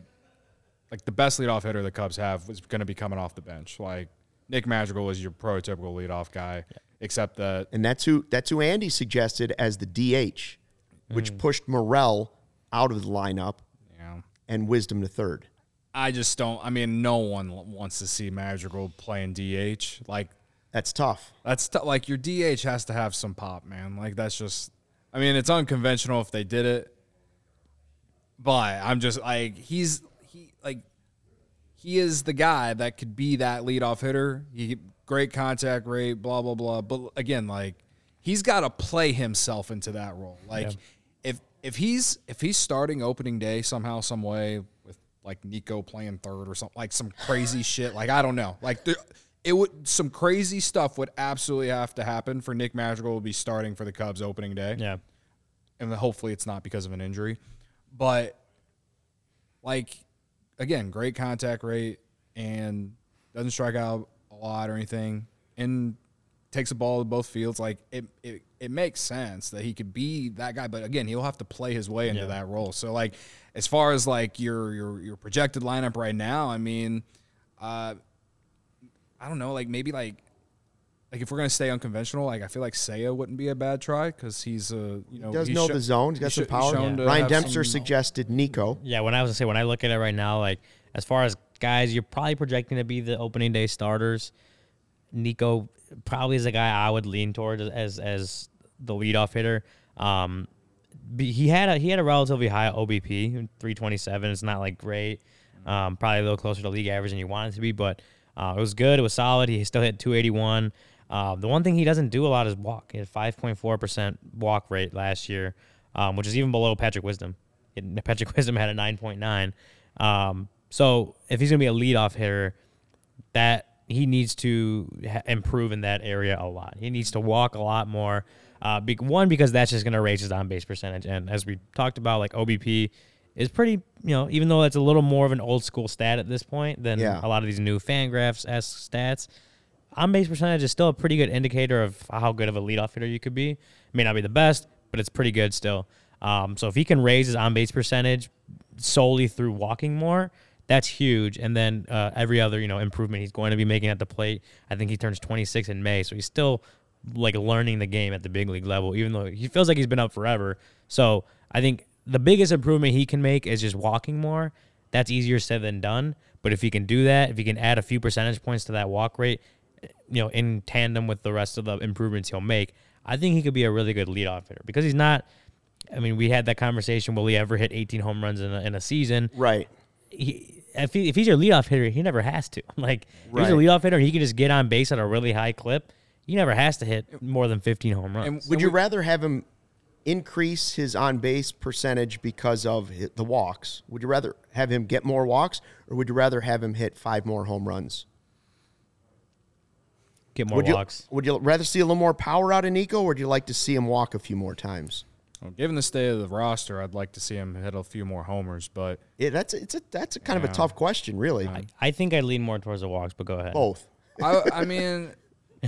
like the best leadoff hitter the Cubs have was going to be coming off the bench. Like Nick Madrigal is your prototypical leadoff guy, except that And that's who that's who Andy suggested as the DH, which mm. pushed Morel out of the lineup know, and Wisdom to third. I just don't. I mean, no one wants to see Madrigal playing DH. Like That's tough. That's t- like your DH has to have some pop, man. Like that's just. I mean, it's unconventional if they did it, but I'm just like he's he like he is the guy that could be that leadoff hitter. He great contact rate, blah blah blah. But again, like he's got to play himself into that role. Like if if he's if he's starting opening day somehow, some way with like Nico playing third or something like some crazy shit. Like I don't know. Like there, it would some crazy stuff would absolutely have to happen for Nick Madrigal to be starting for the Cubs opening day Yeah. and hopefully it's not because of an injury. But like again, great contact rate and doesn't strike out a lot or anything, and takes the ball to both fields. Like it, it, it makes sense that he could be that guy. But again, he'll have to play his way into Yeah. that role. So like, as far as like your your your projected lineup right now, I mean, uh, I don't know, like maybe like like if we're gonna stay unconventional, like I feel like Seiya wouldn't be a bad try because he's a you know he Does he's know sho- the zone. He's got he's some sho- he's power. shown to Ryan Dempster suggested Nico. Yeah, when I was gonna say when I look at it right now, like as far as guys, you're probably projecting to be the opening day starters. Nico probably is a guy I would lean towards as as the leadoff hitter. Um, he had a he had a relatively high OBP, three twenty seven. It's not like great. Um, probably a little closer to league average than you want it to be, but uh, it was good. It was solid. He still hit 281. Uh, the one thing he doesn't do a lot is walk. He had 5.4% walk rate last year, um, which is even below Patrick Wisdom. Patrick Wisdom had a 9.9. Um, so if he's going to be a leadoff hitter, that he needs to ha- improve in that area a lot. He needs to walk a lot more. Uh, be- one because that's just going to raise his on base percentage, and as we talked about, like OBP is pretty, you know, even though that's a little more of an old school stat at this point than Yeah. a lot of these new Fangraphs s stats. On base percentage is still a pretty good indicator of how good of a leadoff hitter you could be. May not be the best, but it's pretty good still. Um, so if he can raise his on base percentage solely through walking more, that's huge. And then uh, every other you know improvement he's going to be making at the plate. I think he turns 26 in May, so he's still like learning the game at the big league level, even though he feels like he's been up forever. So I think the biggest improvement he can make is just walking more. That's easier said than done. But if he can do that, if he can add a few percentage points to that walk rate, you know, in tandem with the rest of the improvements he'll make, I think he could be a really good leadoff hitter because he's not. I mean, we had that conversation. Will he ever hit 18 home runs in a, in a season? Right. He, if, he, if he's your leadoff hitter, he never has to. Like, if he's a Right. leadoff hitter, he can just get on base at a really high clip. He never has to hit more than 15 home runs. And Would you we- rather have him increase his on base percentage because of the walks? Would you rather have him get more walks, or would you rather have him hit five more home runs? get more would you, walks. Would you rather see a little more power out of Nico, or would you like to see him walk a few more times? Well, given the state of the roster, I'd like to see him hit a few more homers, but Yeah, that's it's a that's a kind of a tough question, really. I think I lean more towards the walks, but go ahead. Both. I, I mean,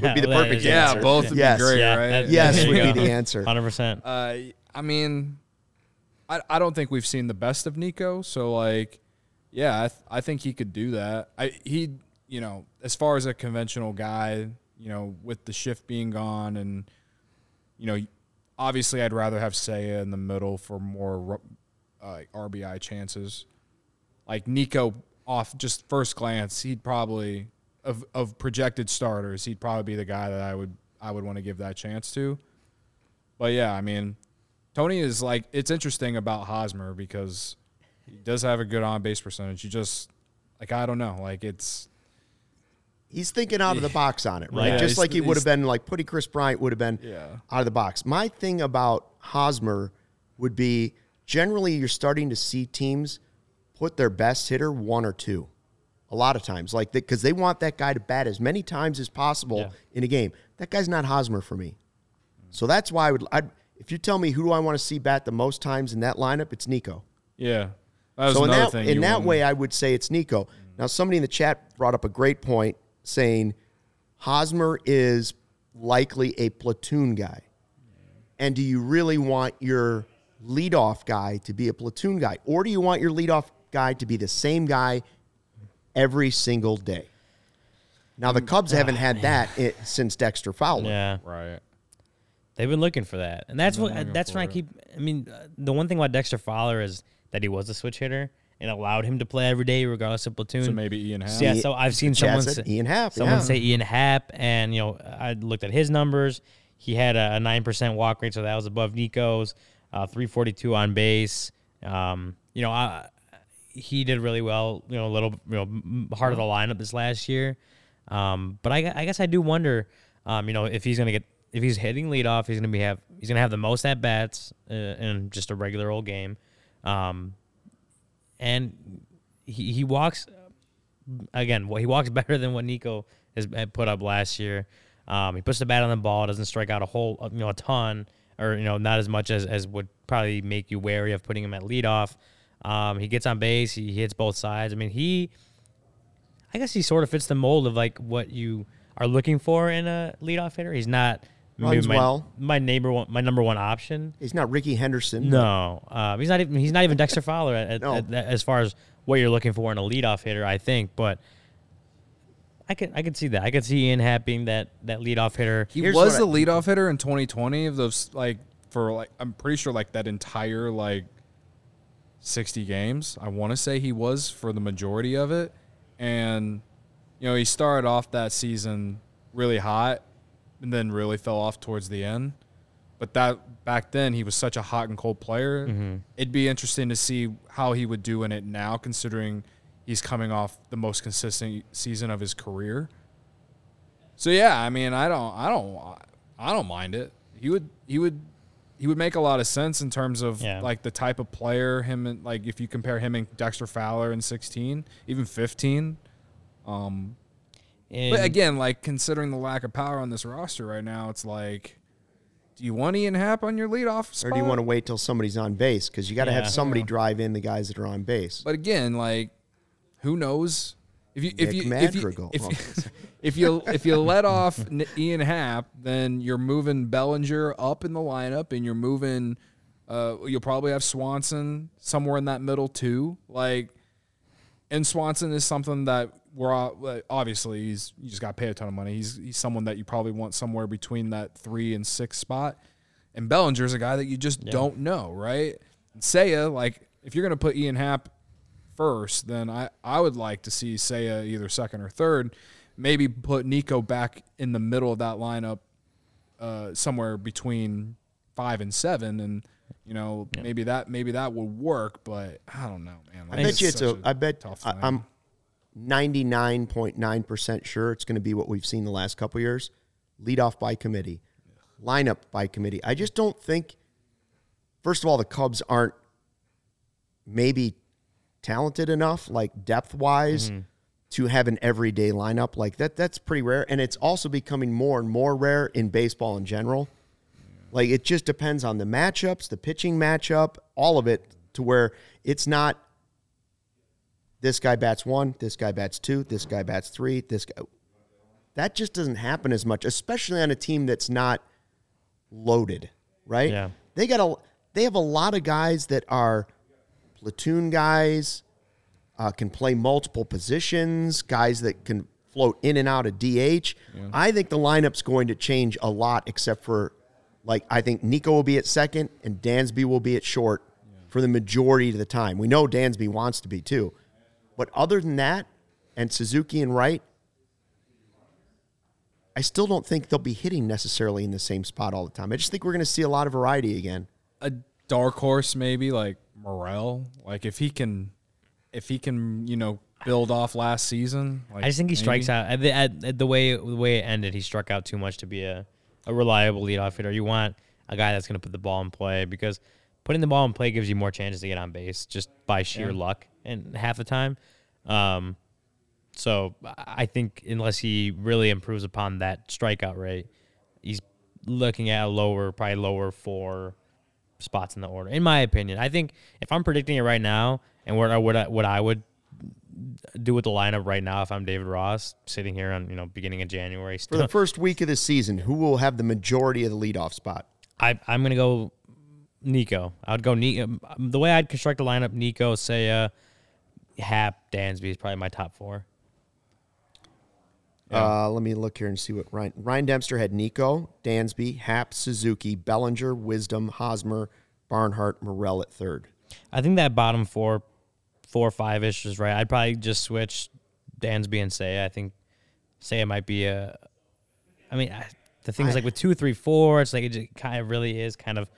would be the well, perfect is- yeah, answer. both would Yes. be great, Yeah, right? that- Yes there you would be the answer. 100%. Uh, I mean, I, I don't think we've seen the best of Nico. So like, yeah, I, th- I think he could do that. I he you know as far as a conventional guy, you know, with the shift being gone and you know, obviously I'd rather have Seiya in the middle for more uh, RBI chances. Like Nico off just first glance, he'd probably of of projected starters, he'd probably be the guy that I would I would want to give that chance to. But yeah, I mean, Tony is like it's interesting about Hosmer because he does have a good on base percentage. You just like I don't know, like it's He's thinking out of the box on it, right? Yeah, Just like he would have been like putting Kris Bryant would have been Yeah. out of the box. My thing about Hosmer would be generally you're starting to see teams put their best hitter one or two. A lot of times, like because they want that guy to bat as many times as possible Yeah. in a game. That guy's not Hosmer for me. So that's why I would. I'd, if you tell me who do I want to see bat the most times in that lineup, it's Nico. yeah. So in that thing. in that way, I would say it's Nico. Now, somebody in the chat brought up a great point, saying Hosmer is likely a platoon guy. And do you really want your leadoff guy to be a platoon guy, or do you want your leadoff guy to be the same guy every single day? Now, the Cubs haven't had that i since Dexter Fowler. Yeah. right. They've been looking for that, and that's what that's for when I keep. I mean, uh, the one thing about Dexter Fowler is that he was a switch hitter and allowed him to play every day, regardless of platoon. So maybe Ian Happ. Yeah, so I've seen Chad someone say, Ian Happ, someone yeah. say Ian Happ, and you know I looked at his numbers. He had a nine percent walk rate, so that was above Nico's. Uh, Three forty two on base. Um, you know, I, he did really well. You know, a little you know m- heart of the lineup this last year. Um, but I, I guess I do wonder, um, you know, if he's gonna get if he's hitting leadoff, he's gonna be have he's gonna have the most at bats uh, in just a regular old game. Um, and he, he walks again. Well, he walks better than what Nico has put up last year. Um, he puts the bat on the ball, doesn't strike out a whole you know a ton, or you know not as much as as would probably make you wary of putting him at leadoff. Um, he gets on base, he hits both sides. I mean, he, I guess he sort of fits the mold of like what you are looking for in a leadoff hitter. He's not Runs my, well. my neighbor one, my number one option. He's not Rickey Henderson. No, um, he's not even he's not even Dexter Fowler at, at- No. at- as far as what you're looking for in a leadoff hitter. I think, but I could I could see that. I could see Ian Happ being that that leadoff hitter. He Here's was what the leadoff hitter in 2020 of those like for like I'm pretty sure like that entire like 60 games. I want to say he was for the majority of it, and you know he started off that season really hot, and then really fell off towards the end. But that back then he was such a hot and cold player. It'd be interesting to see how he would do in it now, considering he's coming off the most consistent season of his career. So yeah, I mean, I don't, I don't, I don't mind it. He would, he would, he would make a lot of sense in terms of Yeah. like the type of player him and like if you compare him and Dexter Fowler in 16, even 15. Um, but again, like considering the lack of power on this roster right now, it's like, do you want Ian Happ on your leadoff spot? Or do you want to wait till somebody's on base? Because you got to Yeah. have somebody drive in the guys that are on base. But again, like, who knows? If you if Nick you if you, Madrigal. if, Oh. you, if you if you let off N- Ian Happ, then you're moving Bellinger up in the lineup, and you're moving. Uh, you'll probably have Swanson somewhere in that middle too. Like, and Swanson is something that we're all- obviously he's you just got to pay a ton of money. He's he's someone that you probably want somewhere between that three and six spot. And Bellinger's a guy that you just don't know, right? And Seiya, like if you're gonna put Ian Happ first, then I I would like to see Seiya either second or third. Maybe put Nico back in the middle of that lineup, uh, somewhere between five and seven, and you know maybe that maybe that would work. But I don't know, man. I Like, bet you it's such a. I bet tough I, thing. I'm ninety nine point nine percent sure it's going to be what we've seen the last couple years. Lead off by committee, lineup by committee. I just don't think. First of all, the Cubs aren't maybe talented enough, like depth wise, mm-hmm. to have an everyday lineup like that. That's pretty rare, and it's also becoming more and more rare in baseball in general. Like it just depends on the matchups, the pitching matchup, all of it, to where it's not this guy bats one, this guy bats two, this guy bats three, this guy. That just doesn't happen as much, especially on a team that's not loaded, right? Yeah. They got a they have a lot of guys that are platoon guys, uh, can play multiple positions, guys that can float in and out of DH. I think the lineup's going to change a lot, except for like I think Nico will be at second and Dansby will be at short for the majority of the time. We know Dansby wants to be too. But other than that, and Suzuki and Wright, I still don't think they'll be hitting necessarily in the same spot all the time. I just think we're going to see a lot of variety again. a dark horse maybe like Morel. Like if he can, if he can, you know, build off last season. Like I just think he maybe. strikes out at the, at, at the way the way it ended. He struck out too much to be a, a reliable leadoff hitter. You want a guy that's going to put the ball in play because putting the ball in play gives you more chances to get on base just by sheer luck and half the time. Um, so I think unless he really improves upon that strikeout rate, he's looking at a lower, probably lower four spots in the order. In my opinion, I think if I'm predicting it right now, and what I would what I would do with the lineup right now if I'm David Ross sitting here on you know beginning of January. For the first week of the season, who will have the majority of the leadoff spot? I I'm gonna go Nico. I would go Nico. The way I'd construct the lineup: Nico, Seiya, Happ, Dansby is probably my top four. Uh, let me look here and see what Ryan Ryan Dempster had Nico, Dansby, Happ, Suzuki, Bellinger, Wisdom, Hosmer, Barnhart, Morel at third. I think that bottom four, four five ish is right. I'd probably just switch Dansby and Say. I think Saya might be a. I mean, I, the thing is I- like with two, three, four, it's like it just kind of really is kind of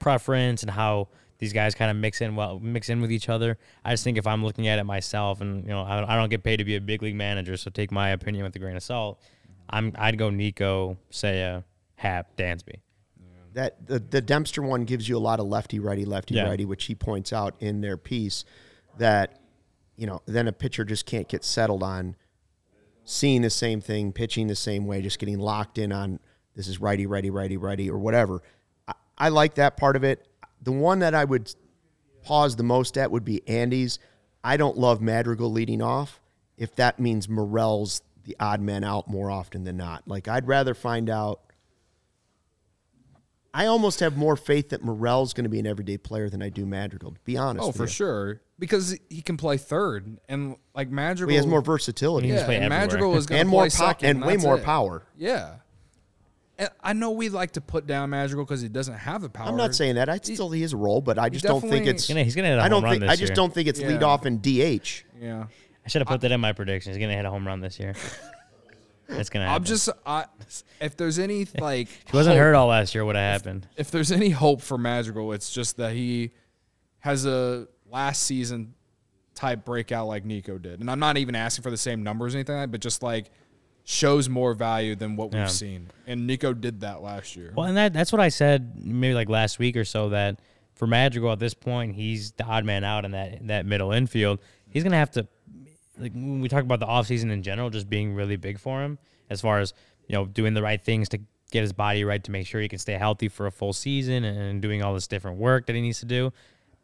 preference and how these guys kind of mix in well, mix in with each other. I just think if I'm looking at it myself, and you know, I, I don't get paid to be a big league manager, so take my opinion with a grain of salt. I'm I'd go Nico, Seiya, Happ, Dansby. That the, the Dempster one gives you a lot of lefty righty lefty Yeah. righty, which he points out in their piece that you know then a pitcher just can't get settled on seeing the same thing, pitching the same way, just getting locked in on this is righty righty righty righty or whatever. I, I like that part of it. The one that I would pause the most at would be Andy's. I don't love Madrigal leading off if that means Morel's the odd man out more often than not. Like I'd rather find out. I almost have more faith that Morel's going to be an everyday player than I do Madrigal. To be honest, Oh, with for you. sure. Because he can play third, and like Madrigal, He has more versatility He can Yeah, play and. Madrigal is going to and play more power second, and way more it. power. Yeah. And I know we like to put down Madrigal because he doesn't have the power. I'm not saying that. I still he has a role, but I just don't think definitely- it's. He's gonna, he's gonna hit a I home don't run think. this I just year. don't think it's lead Yeah. off and DH. Yeah. I should have put that in my prediction. He's gonna hit a home run this year. It's gonna. Happen. I'm just I if there's any like He wasn't hope- hurt all last year. Would have happened. If there's any hope for Madrigal, it's just that he has a last season type breakout like Nico did. And I'm not even asking for the same numbers or anything like that, but just like shows more value than what we've Yeah. seen. And Nico did that last year. Well, and that that's what I said maybe like last week or so that for Madrigal at this point, he's the odd man out in that that middle infield. He's gonna have to like when we talk about the offseason in general just being really big for him as far as, you know, doing the right things to get his body right to make sure he can stay healthy for a full season and doing all this different work that he needs to do.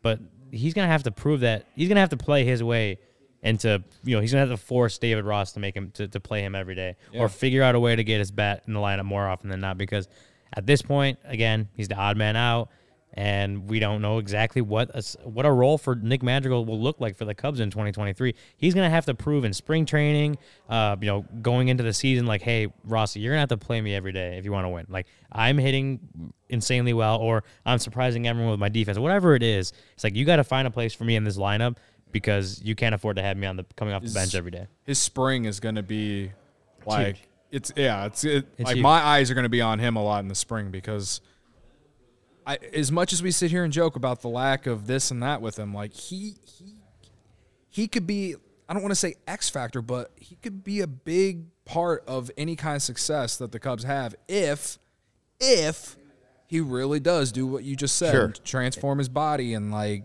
But he's gonna have to prove that he's gonna have to play his way into you know, he's gonna have to force David Ross to make him to, to play him every day. Yeah. Or figure out a way to get his bat in the lineup more often than not because at this point, again, he's the odd man out, and we don't know exactly what a, what a role for Nick Madrigal will look like for the Cubs in 2023. He's gonna have to prove in spring training, uh, you know, going into the season, like, hey, Rossi, you're gonna have to play me every day if you want to win. Like, I'm hitting insanely well, or I'm surprising everyone with my defense, whatever it is. It's like you got to find a place for me in this lineup because you can't afford to have me on the coming off the bench every day. His spring is going to be like huge. it's yeah, it's, it, It's like huge. my eyes are going to be on him a lot in the spring because I as much as we sit here and joke about the lack of this and that with him, like he he he could be I don't want to say X factor, but he could be a big part of any kind of success that the Cubs have if if he really does do what you just said, Sure. transform his body and like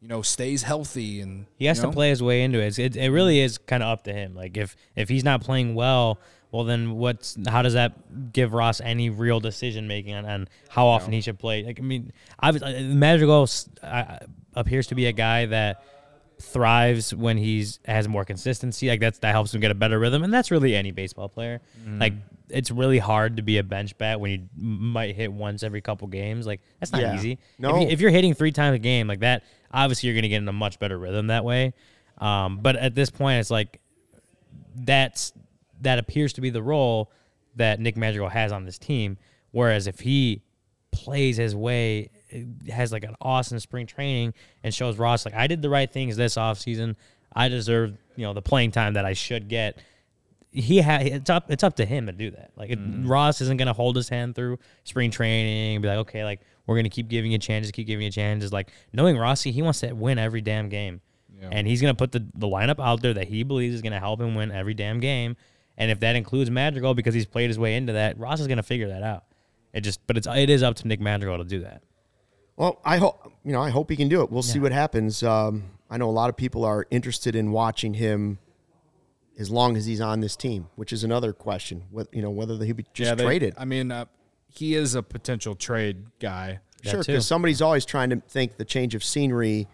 you know stays healthy and He has you to play his way into it. It, it really is kind of up to him. Like if if he's not playing well, well then what's how does that give Ross any real decision making on, on how often he should play? Like I mean, obviously Madrigal uh, appears to be a guy that thrives when he's has more consistency. Like that's that helps him get a better rhythm, and that's really any baseball player. Like it's really hard to be a bench bat when you might hit once every couple games. Like that's not Yeah. easy. No. If, you, if you're hitting three times a game like that, obviously you're going to get in a much better rhythm that way. Um, but at this point, it's like that's that appears to be the role that Nick Madrigal has on this team. Whereas if he plays his way, has like an awesome spring training and shows Ross like I did the right things this offseason. I deserve you know the playing time that I should get. He ha- it's up it's up to him to do that. Like it, Ross isn't gonna hold his hand through spring training and be like, okay, like we're gonna keep giving you chances, keep giving you chances. Like knowing Rossi, he wants to win every damn game, and he's gonna put the the lineup out there that he believes is gonna help him win every damn game. And if that includes Madrigal because he's played his way into that, Ross is gonna figure that out. It just, but it's it is up to Nick Madrigal to do that. Well, I hope you know. I hope he can do it. We'll see what happens. Um, I know a lot of people are interested in watching him as long as he's on this team, which is another question. What you know, whether he'll be just they- traded. I mean, uh, he is a potential trade guy. Sure, because somebody's always trying to think the change of scenery.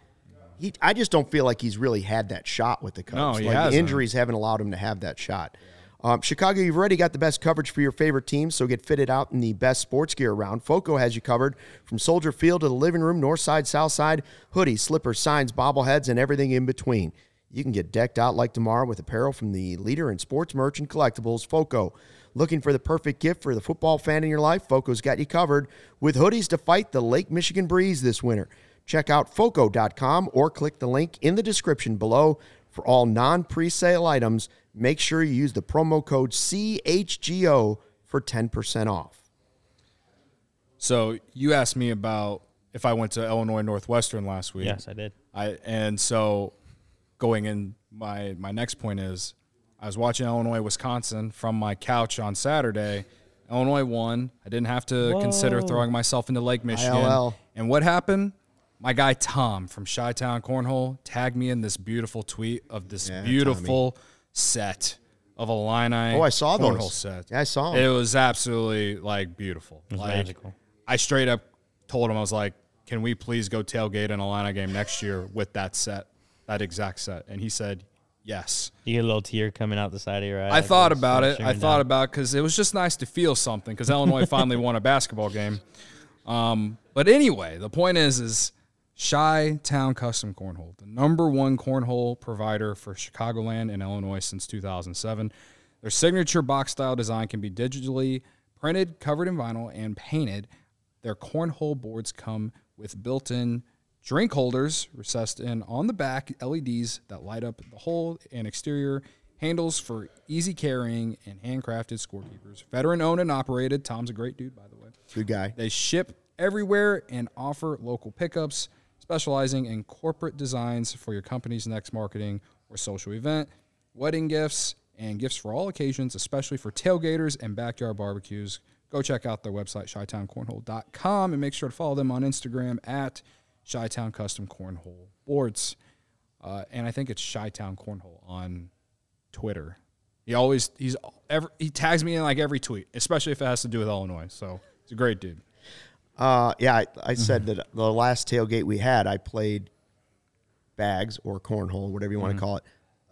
He, I just don't feel like he's really had that shot with the Cubs. No, he like hasn't. the injuries haven't allowed him to have that shot. Um, Chicago, you've already got the best coverage for your favorite teams, so get fitted out in the best sports gear around. Foco has you covered from Soldier Field to the living room, north side, south side, hoodies, slippers, signs, bobbleheads, and everything in between. You can get decked out like tomorrow with apparel from the leader in sports merch and collectibles, Foco. Looking for the perfect gift for the football fan in your life? Foco's got you covered with hoodies to fight the Lake Michigan breeze this winter. Check out foco.com or click the link in the description below for all non presale items. Make sure you use the promo code CHGO for 10% off. So you asked me about if I went to Illinois Northwestern last week. Yes, I did. I and so going in my my next point is I was watching Illinois Wisconsin from my couch on Saturday. Illinois won. I didn't have to consider throwing myself into Lake Michigan. ILL. And what happened? My guy Tom from Chi Town Cornhole tagged me in this beautiful tweet of this Yeah, beautiful set of Illini. Oh, I saw cornhole those. set. Yeah, I saw 'em. It was absolutely like beautiful. was like, magical. I straight up told him I was like, "Can we please go tailgate an Atlanta game next year with that set, that exact set?" And he said, "Yes." You get a little tear coming out the side of your eye. I like thought about it. I thought down. about because it was just nice to feel something because Illinois finally won a basketball game. Um, but anyway, the point is, is Chi Town Custom Cornhole, the number one cornhole provider for Chicagoland and Illinois since 2007. Their signature box style design can be digitally printed, covered in vinyl, and painted. Their cornhole boards come with built in drink holders recessed in on the back, LEDs that light up the whole and exterior, handles for easy carrying, and handcrafted scorekeepers. Veteran owned and operated. Tom's a great dude, by the way. Good guy. They ship everywhere and offer local pickups. Specializing in corporate designs for your company's next marketing or social event, wedding gifts, and gifts for all occasions, especially for tailgaters and backyard barbecues. Go check out their website, chitowncornhole.com, and make sure to follow them on Instagram at Chi Town Custom Cornhole Boards. Uh, and I think it's Chi Town Cornhole on Twitter. He always he's ever he tags me in like every tweet, especially if it has to do with Illinois. So he's a great dude. Uh, yeah, I, I said that the last tailgate we had, I played bags or cornhole, whatever you want to call it,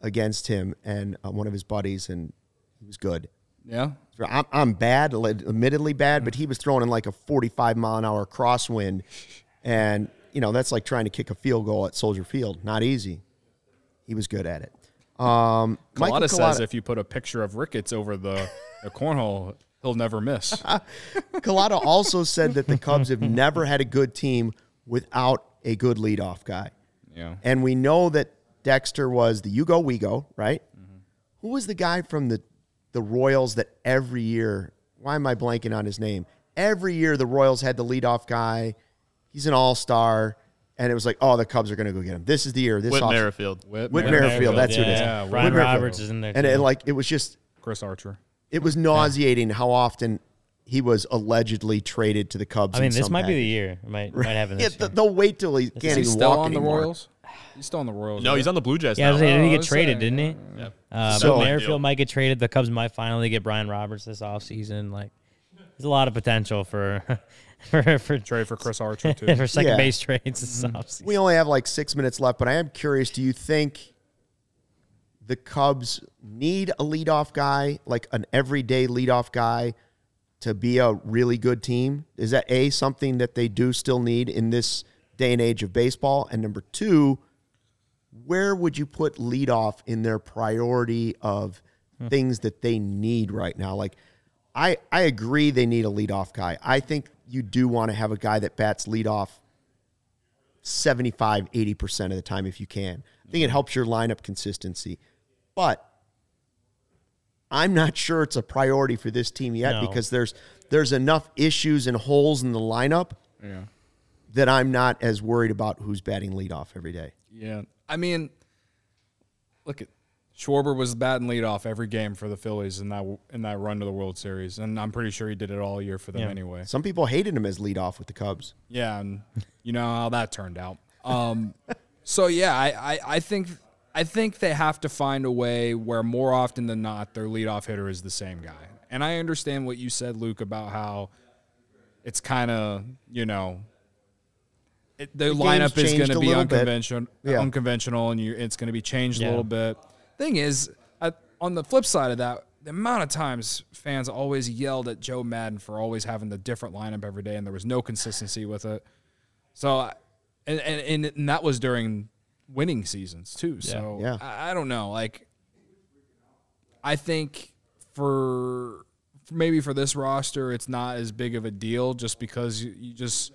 against him and uh, one of his buddies, and he was good. Yeah. I'm, I'm bad, admittedly bad, but he was throwing in like a 45 mile an hour crosswind, and you know that's like trying to kick a field goal at Soldier Field. Not easy. He was good at it. Um, Colada says if you put a picture of Ricketts over the, the cornhole, he'll never miss. Collada also said that the Cubs have never had a good team without a good leadoff guy. yeah. And we know that Dexter was the you go, we go, right? Who was the guy from the, the Royals that every year, why am I blanking on his name? Every year the Royals had the leadoff guy. He's an all star. And it was like, oh, the Cubs are going to go get him. This is the year. This Whit off- Merrifield. Whit, Whit Merrifield, Merrifield, that's who it is. Yeah, Whit Brian Merrifield. Roberts is in there. And it, like it was just Chris Archer. it was nauseating how often he was allegedly traded to the Cubs. I mean, in this some might be the year. It might might happen Yeah, this th- year. they'll wait till he can't Is he even still walk on the. Royals? He's still on the Royals. No, right? he's on the Blue Jays Yeah, now. was saying, didn't he Oh, get traded? saying, Didn't he? Yeah. Uh, So- but Merrifield might get traded. The Cubs might finally get Brian Roberts this offseason. Like, there's a lot of potential for for for, Trade for Chris Archer too. for second Yeah. base trades mm-hmm. this offseason. We only have like six minutes left, but I am curious. Do you think the Cubs need a leadoff guy, like an everyday leadoff guy, to be a really good team? Is that a something that they do still need in this day and age of baseball? And number two, where would you put leadoff in their priority of hmm. things that they need right now? Like, I I agree they need a leadoff guy. I think you do want to have a guy that bats leadoff 75, 80% of the time if you can. I think it helps your lineup consistency. But I'm not sure it's a priority for this team yet No. because there's there's enough issues and holes in the lineup yeah. that I'm not as worried about who's batting leadoff every day. Yeah. I mean, look at Schwarber was batting leadoff every game for the Phillies in that in that run to the World Series, and I'm pretty sure he did it all year for them Yeah. anyway. Some people hated him as leadoff with the Cubs. Yeah, and you know how that turned out. Um, so yeah, I, I, I think I think they have to find a way where more often than not their leadoff hitter is the same guy. And I understand what you said, Luke, about how it's kind of you know it, the, game's lineup is going to be unconventional, Yeah. unconventional, and you, it's going to be changed Yeah. a little bit. Thing is, at, on the flip side of that, the amount of times fans always yelled at Joe Maddon for always having the different lineup every day, and there was no consistency with it. So, and and, and that was during winning seasons too. So Yeah. I, I don't know. Like, I think for maybe for this roster, it's not as big of a deal just because you, you just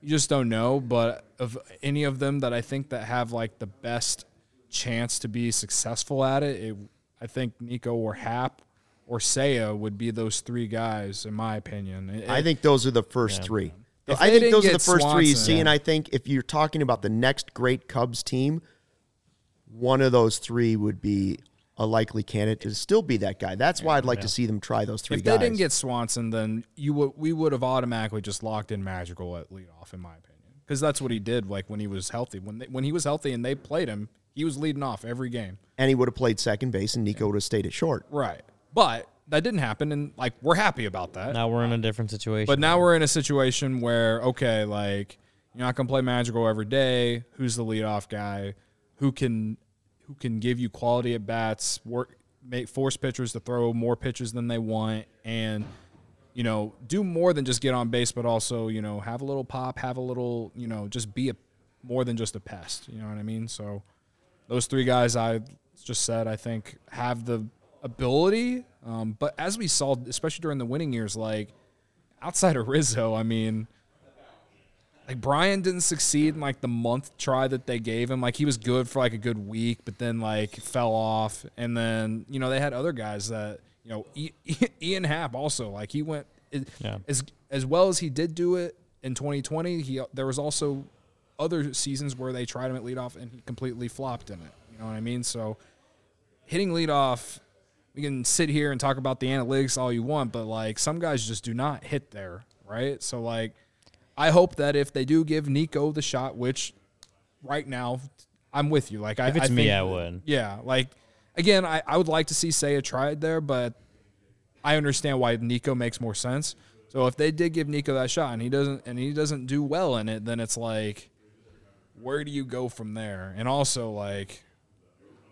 you just don't know. But of any of them that I think that have like the best chance to be successful at it, it I think Nico or Happ or Seiya would be those three guys, in my opinion. It- I think those are the first three. If I think those are the get first three you Swanson- see, and I think if you're talking about the next great Cubs team, one of those three would be a likely candidate to still be that guy. That's why I'd like to see them try those three if guys. they didn't get Swanson, then you would we would have automatically just locked in Madrigal at leadoff, in my opinion, because that's what he did. Like when he was healthy, when they, when he was healthy and they played him, he was leading off every game. and he would have played second base, and Nico would have stayed at short. Right, but that didn't happen, and like we're happy about that. Now we're in a different situation. But now we're in a situation where okay, like you're not gonna play Madrigal every day. Who's the leadoff guy? Who can who can give you quality at bats? Work make force pitchers to throw more pitches than they want, and you know do more than just get on base, but also you know have a little pop, have a little you know just be a more than just a pest. You know what I mean? So those three guys I just said I think have the ability, um, but as we saw, especially during the winning years, like outside of Rizzo, I mean, like Brian didn't succeed in like the month try that they gave him. Like he was good for like a good week, but then like fell off. And then you know they had other guys that you know Ian Happ also like he went Yeah. as as well as he did do it in 2020. He there was also other seasons where they tried him at leadoff and he completely flopped in it. You know what I mean? So hitting leadoff, we can sit here and talk about the analytics all you want, but like some guys just do not hit there, right? So like, I hope that if they do give Nico the shot, which right now I'm with you. Like, I, If it's I me, think- I would. Yeah, like again, I, I would like to see Seiya tried there, but I understand why Nico makes more sense. So if they did give Nico that shot and he doesn't and he doesn't do well in it, then it's like, where do you go from there? And also like,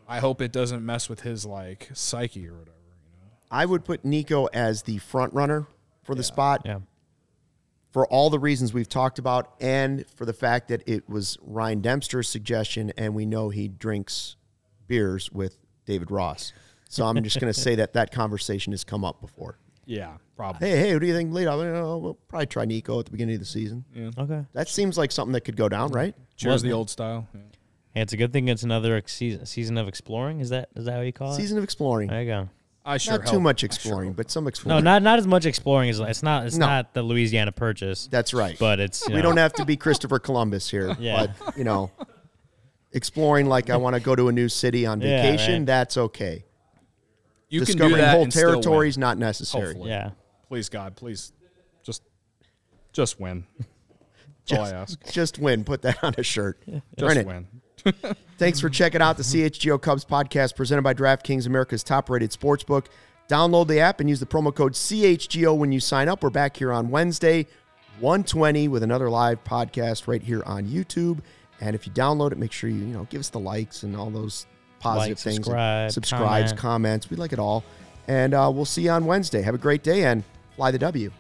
I hope it doesn't mess with his like psyche or whatever. You know? I would put Nico as the front runner for the spot Yeah. for all the reasons we've talked about, and for the fact that it was Ryan Dempster's suggestion, and we know he drinks beers with David Ross. So I'm just going to say that that conversation has come up before. Yeah, probably. Hey, hey, what do you think, lead off? Oh, we'll probably try Nico at the beginning of the season. Yeah. Okay. That seems like something that could go down, right? Cheers the old style. Yeah. Hey, it's a good thing it's another ex- season season of exploring. Is that is that how you call it? Season of exploring. There you go. I sure Not too much I sure exploring, but some exploring. No, not not as much exploring as it's not. It's No. not the Louisiana Purchase. That's right. But it's you we know, don't have to be Christopher Columbus here. Yeah. But, you know, exploring like I want to go to a new city on Yeah, vacation, right. that's okay. You can do Discovering that whole and still territories, not necessary. Hopefully. Yeah. Please God, please, just just win. That's all I ask. Just win. Put that on a shirt. Earn Just it. win. Thanks for checking out the CHGO Cubs podcast presented by DraftKings, America's top rated sportsbook. Download the app and use the promo code CHGO when you sign up. We're back here on Wednesday, 120, with another live podcast right here on YouTube. And if you download it, make sure you, you know, give us the likes and all those positive Like, things. subscribe, subscribes, comment. comments. We like it all. And uh, we'll see you on Wednesday. Have a great day and fly the W.